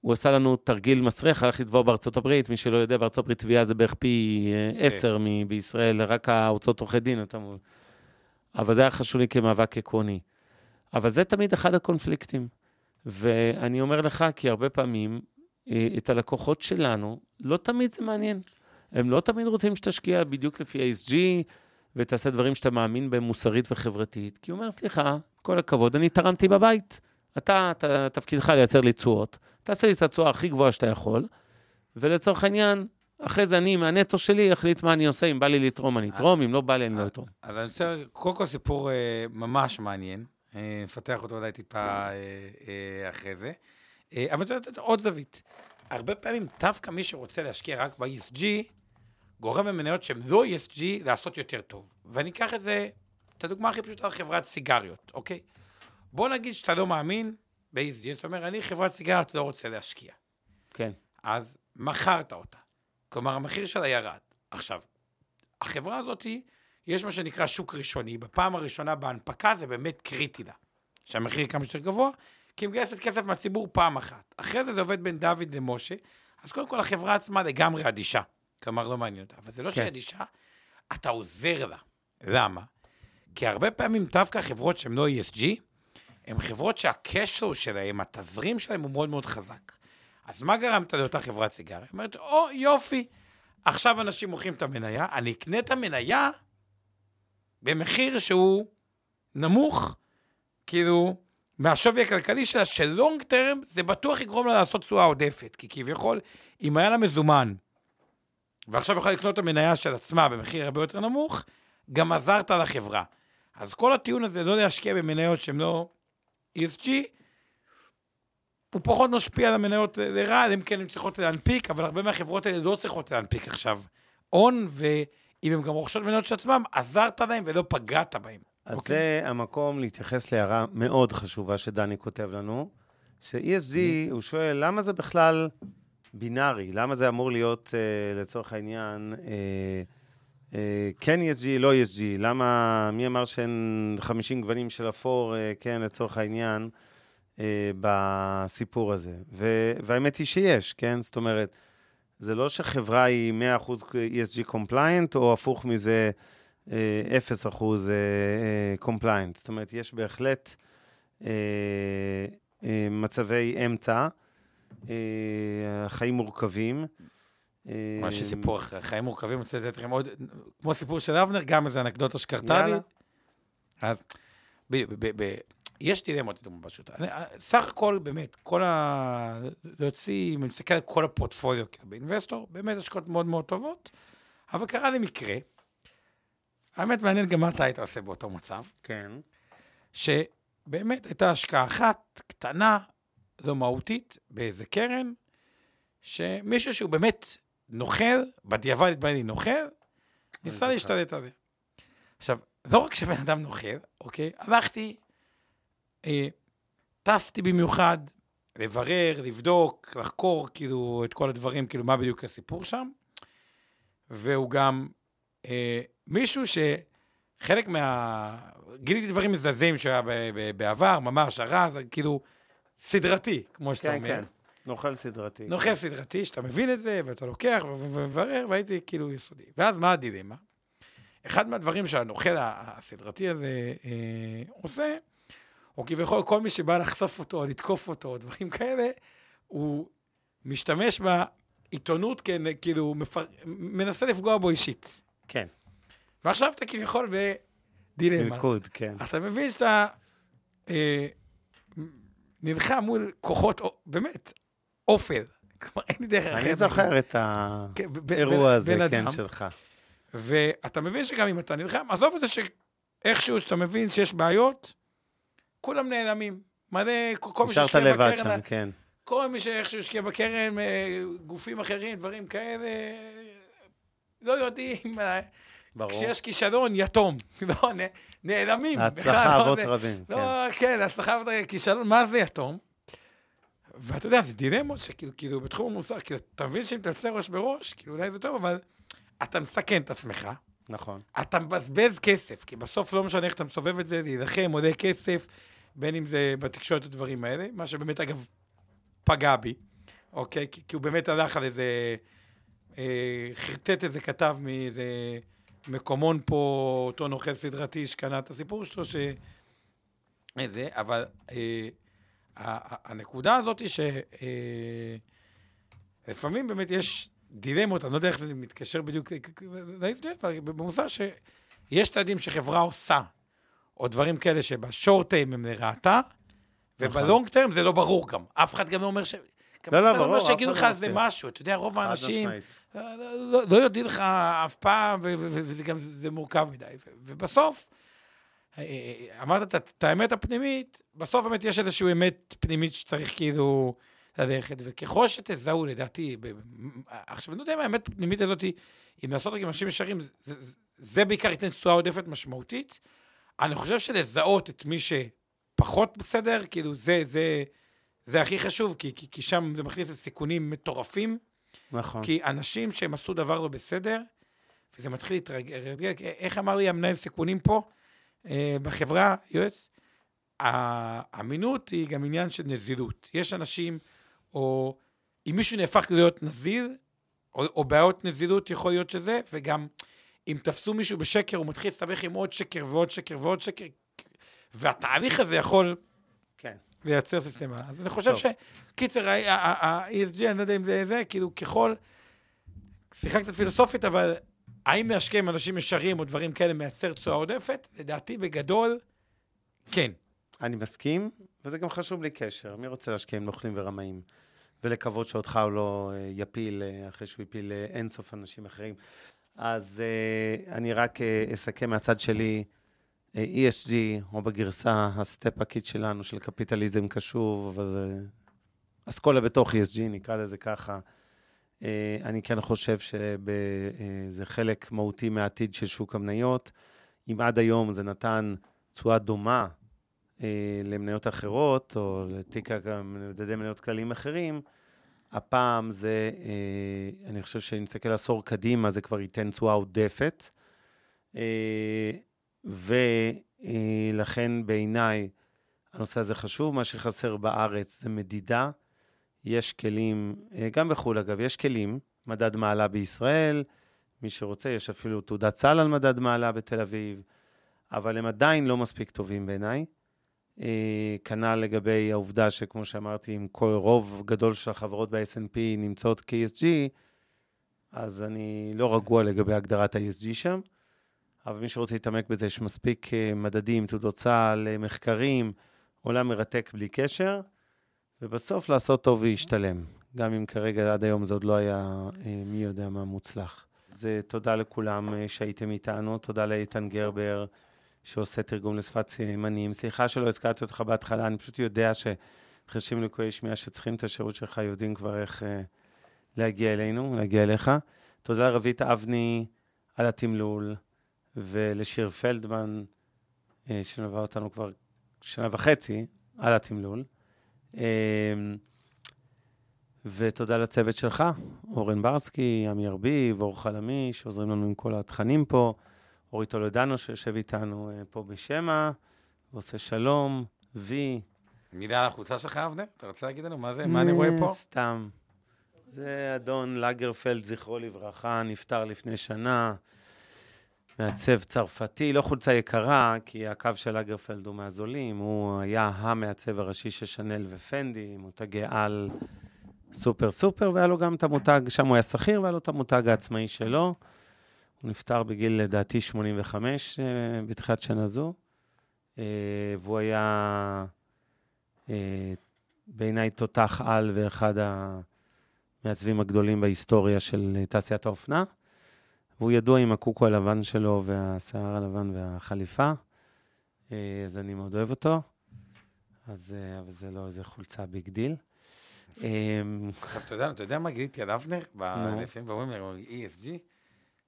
הוא עשה לנו תרגיל מסריח, הלך לתבוע בארצות הברית, מי שלא יודע, בארצות הברית תביעה זה בערך פי אה, כן. עשר בישראל, רק ההוצאות עורכי דין, אתה מבין. אבל זה היה חשוב לי כמאבק עקרוני. אבל זה תמיד אחד הקונפליקטים. ואני אומר לך, כי הרבה פעמים אה, את הלקוחות שלנו, לא תמיד זה מעניין. הם לא תמיד רוצים שתשקיע בדיוק לפי ה-SG, ותעשה דברים שאתה מאמין בהם מוסרית וחברתית. כי הוא אומר, סליחה, כל הכבוד, אני תרמתי בבית. אתה, אתה תפקידך לייצר לי תשואות, תעשה לי את התשואה הכי גבוהה שאתה יכול, ולצורך העניין, אחרי זה אני, מהנטו שלי, אחליט מה אני עושה, אם בא לי לתרום, אני אתרום, אם לא בא לי, אני לא אתרום. אז אני רוצה, קודם כל סיפור אה, ממש מעניין, אה, נפתח אותו אולי טיפה אה, אחרי זה, אבל אני רוצה לתת עוד זווית. הרבה פעמים דווקא מי שרוצה להשקיע רק ב-ESG, גורם במניות שהן לא ESG לעשות יותר טוב. ואני אקח את זה, את הדוגמה הכי פשוטה חברת סיגריות, אוקיי? בוא נגיד שאתה לא מאמין ב-ESG, זאת אומרת, אני חברת סיגריות לא רוצה להשקיע. כן. אז מכרת אותה. כלומר, המחיר שלה ירד. עכשיו, החברה הזאת, יש מה שנקרא שוק ראשוני. בפעם הראשונה בהנפקה זה באמת קריטי לה. שהמחיר כמה שיותר גבוה, כי היא מגייסת כסף מהציבור פעם אחת. אחרי זה זה עובד בין דוד למשה, אז קודם כל החברה עצמה לגמרי אדישה. כלומר, לא מעניין אותה. אבל זה לא כן. שהיא אדישה, אתה עוזר לה. למה? כי הרבה פעמים דווקא חברות שהן לא ESG, הן חברות שהקשר שלהן, התזרים שלהן הוא מאוד מאוד חזק. אז מה גרמת לאותה חברת סיגריה? היא אומרת, או, oh, יופי, עכשיו אנשים מוכרים את המניה, אני אקנה את המניה במחיר שהוא נמוך, כאילו, מהשווי הכלכלי שלה, שלונג טרם זה בטוח יגרום לה לעשות תשואה עודפת, כי כביכול, אם היה לה מזומן, ועכשיו יכולה לקנות את המניה של עצמה במחיר הרבה יותר נמוך, גם עזרת לחברה. אז כל הטיעון הזה, לא להשקיע במניות שהן לא ESG, הוא פחות משפיע על המניות לרעה, אם כן הן צריכות להנפיק, אבל הרבה מהחברות האלה לא צריכות להנפיק עכשיו הון, ואם הן גם רוכשות מניות של עצמם, עזרת להם ולא פגעת בהם. אז. אוקיי? זה המקום להתייחס להערה מאוד חשובה שדני כותב לנו, ש-ESG. הוא שואל, למה זה בכלל בינארי? למה זה אמור להיות, uh, לצורך העניין, uh, כן ESG, לא ESG? למה, מי אמר שאין 50 גוונים של אפור, uh, כן, לצורך העניין, uh, בסיפור הזה? ו- והאמת היא שיש, כן? זאת אומרת, זה לא שחברה היא 100% ESG compliant, או הפוך מזה, 0% compliant. זאת אומרת, יש בהחלט מצבי אמצע, חיים מורכבים. מה שסיפור, חיים מורכבים, אני רוצה לתת לכם עוד, כמו סיפור של אבנר, גם איזה אנקדוטה שקרתה לי. אז יש דילמות, פשוט. סך הכל, באמת, כל ה... להוציא, אם אני מסתכל על כל הפורטפוליו כאילו באינבסטור, באמת השקעות מאוד מאוד טובות, אבל קרה לי מקרה, האמת, מעניין גם מה אתה היית עושה באותו מצב. כן. שבאמת הייתה השקעה אחת, קטנה, לא מהותית, באיזה קרן, שמישהו שהוא באמת נוכל, בדיעבד התברר לי נוכל, ניסה להשתלט על זה. עכשיו, לא רק שבן אדם נוכל, אוקיי? הלכתי, אה, טסתי במיוחד לברר, לבדוק, לחקור, כאילו, את כל הדברים, כאילו, מה בדיוק הסיפור שם. והוא גם אה, מישהו שחלק מה... גיליתי דברים מזעזעים שהיה בעבר, ממש, הרז, כאילו, סדרתי, כמו שאתה כן, אומר. כן, כן, נוכל סדרתי. נוכל סדרתי, שאתה מבין את זה, ואתה לוקח ומברר, והייתי כאילו יסודי. ואז מה הדילמה? אחד מהדברים שהנוכל הסדרתי הזה אה, עושה, או כביכול כל מי שבא לחשוף אותו, או לתקוף אותו, או דברים כאלה, הוא משתמש עיתונות, כן, כאילו, מפר... מנסה לפגוע בו אישית. כן. ועכשיו אתה כביכול בדילמה. מלכוד, כן. אתה מבין שאתה אה, נלחם מול כוחות, באמת, אופל. כלומר, אין לי דרך אחרת. אני זוכר את כן, האירוע הזה, כן, שלך. ואתה מבין שגם אם אתה נלחם, עזוב את זה שאיכשהו, שאתה מבין שיש בעיות, כולם נעלמים. מלא, כל מי שהשקיע בקרן... נשארת לבד שם, כן. כל מי שאיכשהו השקיע בקרן, אה, גופים אחרים, דברים כאלה, לא יודעים. אה, ברור. כשיש כישלון, יתום. לא, נעלמים. הצלחה לא, אבות רבים, לא, כן. כן, הצלחה אבות רבים. כישלון, מה זה יתום? ואתה יודע, זה דילמות שכאילו, כאילו, בתחום המוסר, כאילו, אתה מבין שאם תעשה ראש בראש, כאילו, אולי זה טוב, אבל אתה מסכן את עצמך. נכון. אתה מבזבז כסף, כי בסוף לא משנה איך אתה מסובב את זה, להילחם, עולה כסף, בין אם זה בתקשורת הדברים האלה, מה שבאמת, אגב, פגע בי, אוקיי? כי, כי הוא באמת הלך על איזה... אה, חרטט איזה כתב מאיזה מקומון פה, אותו נוכל סדרתי שקנה את הסיפור שלו, ש... איזה, אבל אה, הנקודה הזאת היא שלפעמים אה, באמת יש דילמות, אני לא יודע איך זה מתקשר בדיוק במוסר שיש צעדים שחברה עושה, או דברים כאלה שבשורט טיים הם לרעתה, נכון. ובלונג טיים זה לא ברור גם. אף אחד גם לא אומר ש... לא, לא, ברור. לא שיגידו לך זה משהו, אתה יודע, רוב האנשים לא, לא, לא יודעים לך אף פעם, וזה גם, מורכב מדי. ובסוף, אה, אה, אמרת את האמת הפנימית, בסוף באמת יש איזושהי אמת פנימית שצריך כאילו ללכת, וככל שתזהו, לדעתי, עכשיו, אני לא יודע אם האמת הפנימית הזאת, אם לעשות רק עם אנשים ישרים, זה, זה, זה בעיקר ייתן תשואה עודפת משמעותית. אני חושב שלזהות את מי שפחות בסדר, כאילו, זה, זה, זה הכי חשוב, כי, כי, כי שם זה מכניס לסיכונים מטורפים. נכון. כי אנשים שהם עשו דבר לא בסדר, וזה מתחיל להתרגל, איך אמר לי המנהל סיכונים פה, אה, בחברה, יועץ? האמינות היא גם עניין של נזילות. יש אנשים, או אם מישהו נהפך להיות נזיל, או, או בעיות נזילות, יכול להיות שזה, וגם אם תפסו מישהו בשקר, הוא מתחיל להסתבך עם עוד שקר ועוד שקר ועוד שקר, והתהליך הזה יכול כן. לייצר סיסטמה. אז אני חושב ש... קיצר, ה-ESG, אני לא יודע אם זה זה, כאילו, ככל... שיחה קצת פילוסופית, אבל האם להשקיע עם אנשים ישרים או דברים כאלה מייצר תשואה עודפת? לדעתי, בגדול, כן. אני מסכים, וזה גם חשוב בלי קשר. מי רוצה להשקיע עם נוכלים ורמאים? ולקוות שאותך הוא לא אה, יפיל אה, אחרי שהוא יפיל אה, אינסוף אנשים אחרים. אז אני רק אסכם מהצד שלי. ESG, או בגרסה הסטפקית שלנו, של קפיטליזם קשוב, אז אסכולה בתוך ESG, נקרא לזה ככה. אה, אני כן חושב שזה חלק מהותי מהעתיד של שוק המניות. אם עד היום זה נתן תשואה דומה אה, למניות אחרות, או לתיק מדדי מניות כלליים אחרים, הפעם זה, אה, אני חושב שאם נסתכל עשור קדימה, זה כבר ייתן תשואה עודפת. ולכן בעיניי הנושא הזה חשוב. מה שחסר בארץ זה מדידה. יש כלים, אה, גם בחו"ל אגב, יש כלים, מדד מעלה בישראל, מי שרוצה, יש אפילו תעודת סל על מדד מעלה בתל אביב, אבל הם עדיין לא מספיק טובים בעיניי. אה, כנ"ל לגבי העובדה שכמו שאמרתי, אם כל רוב גדול של החברות ב snp נמצאות כ-ESG, אז אני לא רגוע לגבי הגדרת ה-ESG שם. אבל מי שרוצה להתעמק בזה, יש מספיק אה, מדדים, תעודות צה"ל, אה, מחקרים, עולם מרתק בלי קשר, ובסוף לעשות טוב וישתלם. גם אם כרגע עד היום זה עוד לא היה אה, מי יודע מה מוצלח. אז תודה לכולם שהייתם איתנו, תודה לאיתן גרבר, שעושה תרגום לשפת סימנים. סליחה שלא הזכרתי אותך בהתחלה, אני פשוט יודע שחרשים לקויי שמיעה שצריכים את השירות שלך יודעים כבר איך להגיע אלינו, להגיע אליך. תודה לרבית אבני על התמלול. ולשיר פלדמן, אה, שמלווה אותנו כבר שנה וחצי על התמלול. אה, ותודה לצוות שלך, אורן ברסקי, עמי ארביב, אור חלמי, שעוזרים לנו עם כל התכנים פה, אורי טולדנו שיושב איתנו אה, פה בשמע, ועושה שלום, וי. מילה על החולצה שלך, אבנר? אתה רוצה להגיד לנו מה זה? מה אני רואה פה? סתם. זה אדון לגרפלד, זכרו לברכה, נפטר לפני שנה. מעצב צרפתי, לא חולצה יקרה, כי הקו של אגרפלד הוא מהזולים, הוא היה המעצב הראשי של שנל ופנדי, מותגי על סופר סופר, והיה לו גם את המותג, שם הוא היה שכיר, והיה לו את המותג העצמאי שלו. הוא נפטר בגיל, לדעתי, 85 אה, בתחילת שנה זו, אה, והוא היה אה, בעיניי תותח על ואחד המעצבים הגדולים בהיסטוריה של תעשיית האופנה. והוא ידוע עם הקוקו הלבן שלו והשיער הלבן והחליפה, אז אני מאוד אוהב אותו. אז אבל זה לא איזה חולצה big deal. עכשיו, אתה יודע, אתה יודע מה גיליתי על אבנר? לפעמים אומרים ESG,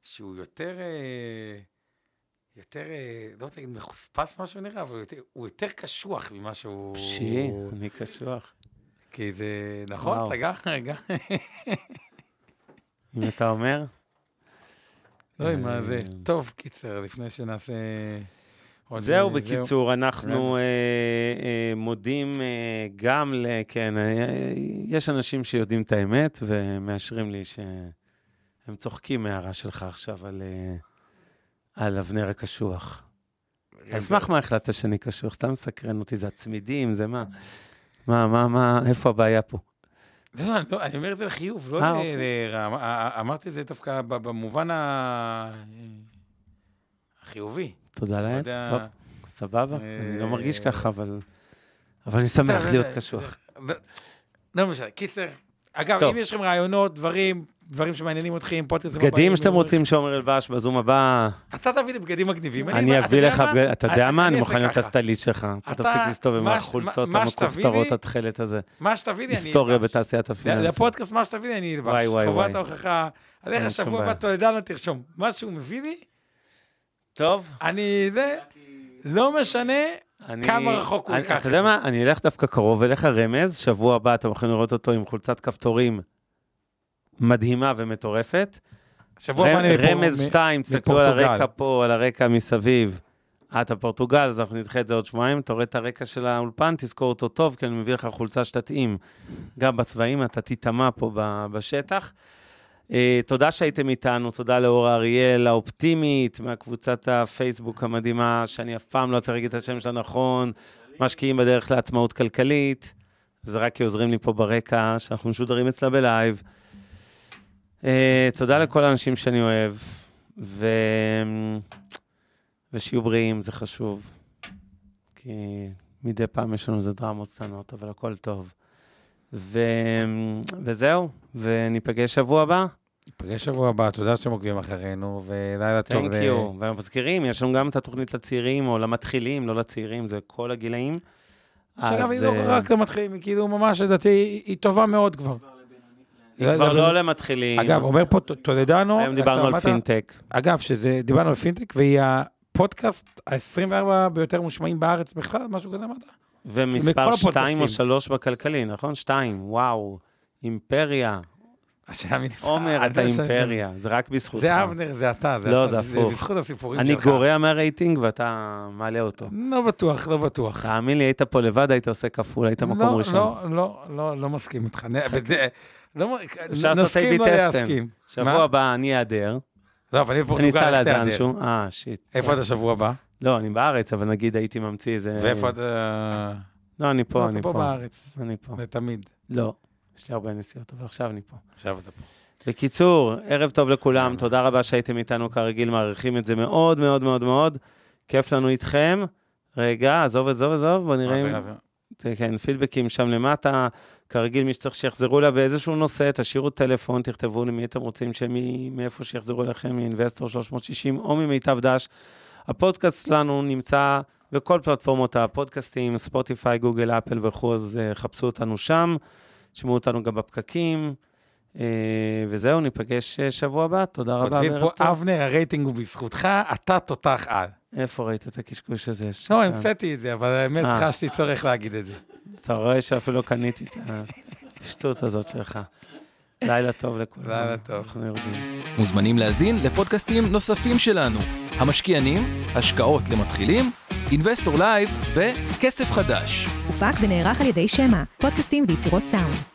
שהוא יותר, אה, יותר, אה, לא רוצה להגיד מחוספס מה שהוא נראה, אבל הוא יותר קשוח ממה שהוא... פשי, אני קשוח. כי זה, נכון? רגע, רגע. אם אתה אומר. לא, מה זה, טוב, קיצר, לפני שנעשה... זהו, בקיצור, אנחנו אה, אה, מודים אה, גם ל... כן, יש אנשים שיודעים את האמת ומאשרים לי שהם צוחקים מההערה שלך עכשיו על, על אבנר הקשוח. על סמך מה החלטת שאני קשוח? סתם מסקרן אותי, זה הצמידים, זה מה? מה, מה, מה, איפה הבעיה פה? לא, לא אני אומר את זה לחיוב, לא לרע. אמרתי את זה דווקא במובן החיובי. תודה לאל, טוב, סבבה. אני לא מרגיש אה, ככה, אבל... אבל אני שמח להיות קשוח. לא משנה, קיצר. אגב, אם יש לכם רעיונות, דברים, דברים שמעניינים אתכם, פודקאסטים בגדים שאתם רוצים שעומר אלבש בזום הבא... אתה תביא לי בגדים מגניבים. אני אביא לך, אתה יודע מה? אני מוכן להיות הסטייליסט שלך. אתה תפסיק להסתובב עם החולצות המכופתרות התכלת הזה. מה שתביא לי, אני אלבש. היסטוריה בתעשיית הפיננסים. לפודקאסט, מה שתביא לי, אני אלבש. וואי, וואי, וואי. חובת ההוכחה. עליך שבוע הבא, תולדנה תרשום. מה שהוא מביא לי, טוב. אני, זה, לא משנה אני, כמה רחוק הוא ייקח. אתה יודע מה, אני אלך דווקא קרוב אליך רמז, שבוע הבא אתם יכולים לראות אותו עם חולצת כפתורים מדהימה ומטורפת. שבוע הבא אני רמז 2, תסתכלו על הרקע פה, על הרקע מסביב. אתה פורטוגל, אז אנחנו נדחה את זה עוד שבועיים, אתה רואה את הרקע של האולפן, תזכור אותו טוב, כי אני מביא לך חולצה שתתאים גם בצבעים, אתה תיטמע פה בשטח. Uh, תודה שהייתם איתנו, תודה לאור אריאל האופטימית מהקבוצת הפייסבוק המדהימה, שאני אף פעם לא צריך להגיד את השם שלה נכון, משקיעים בדרך לעצמאות כלכלית. זה רק כי עוזרים לי פה ברקע, שאנחנו משודרים אצלה בלייב. Uh, תודה לכל האנשים שאני אוהב, ו... ושיהיו בריאים, זה חשוב. כי מדי פעם יש לנו איזה דרמות קטנות, אבל הכל טוב. ו... וזהו, וניפגש שבוע הבא. ניפגש שבוע הבא, תודה שאתם עוקבים אחרינו, ולילה טוב. תנק יו, ומזכירים, יש לנו גם את התוכנית לצעירים, או למתחילים, לא לצעירים, זה כל הגילאים. שאגב, היא לא אה, רק למתחילים, היא כאילו ממש, לדעתי, היא טובה מאוד כבר. היא כבר לא למתחילים. אגב, אומר פה טולדנו... היום דיברנו על פינטק. אגב, שזה, דיברנו על פינטק, והיא הפודקאסט ה-24 ביותר מושמעים בארץ בכלל, משהו כזה אמרת? ומספר 2 או 3 בכלכלי, נכון? 2, וואו, אימפריה. עומר, אתה אימפריה, זה רק בזכותך. זה אבנר, זה אתה, זה לא, זה הפוך. זה בזכות הסיפורים שלך. אני גורע מהרייטינג ואתה מעלה אותו. לא בטוח, לא בטוח. תאמין לי, היית פה לבד, היית עושה כפול, היית מקום לא, ראשון. לא, לא, לא, לא מסכים איתך. לא לעשות אייבי טסטם. שבוע הבא אני אעדר. לא, אבל אני בפורטוגל, איך תעדר? אה, שיט. איפה אתה שבוע הבא? לא, אני בארץ, אבל נגיד הייתי ממציא איזה... ואיפה אתה... לא, אני פה, אני פה. אתה פה בארץ. אני פה. זה תמיד. לא, יש לי הרבה נסיעות, אבל עכשיו אני פה. עכשיו אתה פה. בקיצור, ערב טוב לכולם, תודה רבה שהייתם איתנו כרגיל, מעריכים את זה מאוד מאוד מאוד מאוד. כיף לנו איתכם. רגע, עזוב, עזוב, עזוב, בוא נראה אם... כן, פידבקים שם למטה. כרגיל, מי שצריך שיחזרו לה באיזשהו נושא, תשאירו טלפון, תכתבו למי אתם רוצים, מאיפה שיחזרו אליכם, מאינבסטור 360 או ממיטב דש. הפודקאסט שלנו נמצא בכל פלטפורמות הפודקאסטים, ספוטיפיי, גוגל, אפל וכו', אז uh, חפשו אותנו שם, תשמעו אותנו גם בפקקים. אה, וזהו, ניפגש אה, שבוע הבא, תודה רבה. כותבים פה, אבנר, הרייטינג הוא בזכותך, אתה תותח על. איפה ראית את הקשקוש הזה? לא, המצאתי את זה, אבל האמת חשתי צורך להגיד את זה. אתה רואה שאפילו קניתי את השטות הזאת שלך. לילה טוב לכולם. לילה טוב. אנחנו יורדים. מוזמנים להזין לפודקאסטים נוספים שלנו, המשקיענים, השקעות למתחילים, Investor Live וכסף חדש. הופק ונערך על ידי שמע, פודקאסטים ויצירות סאונד.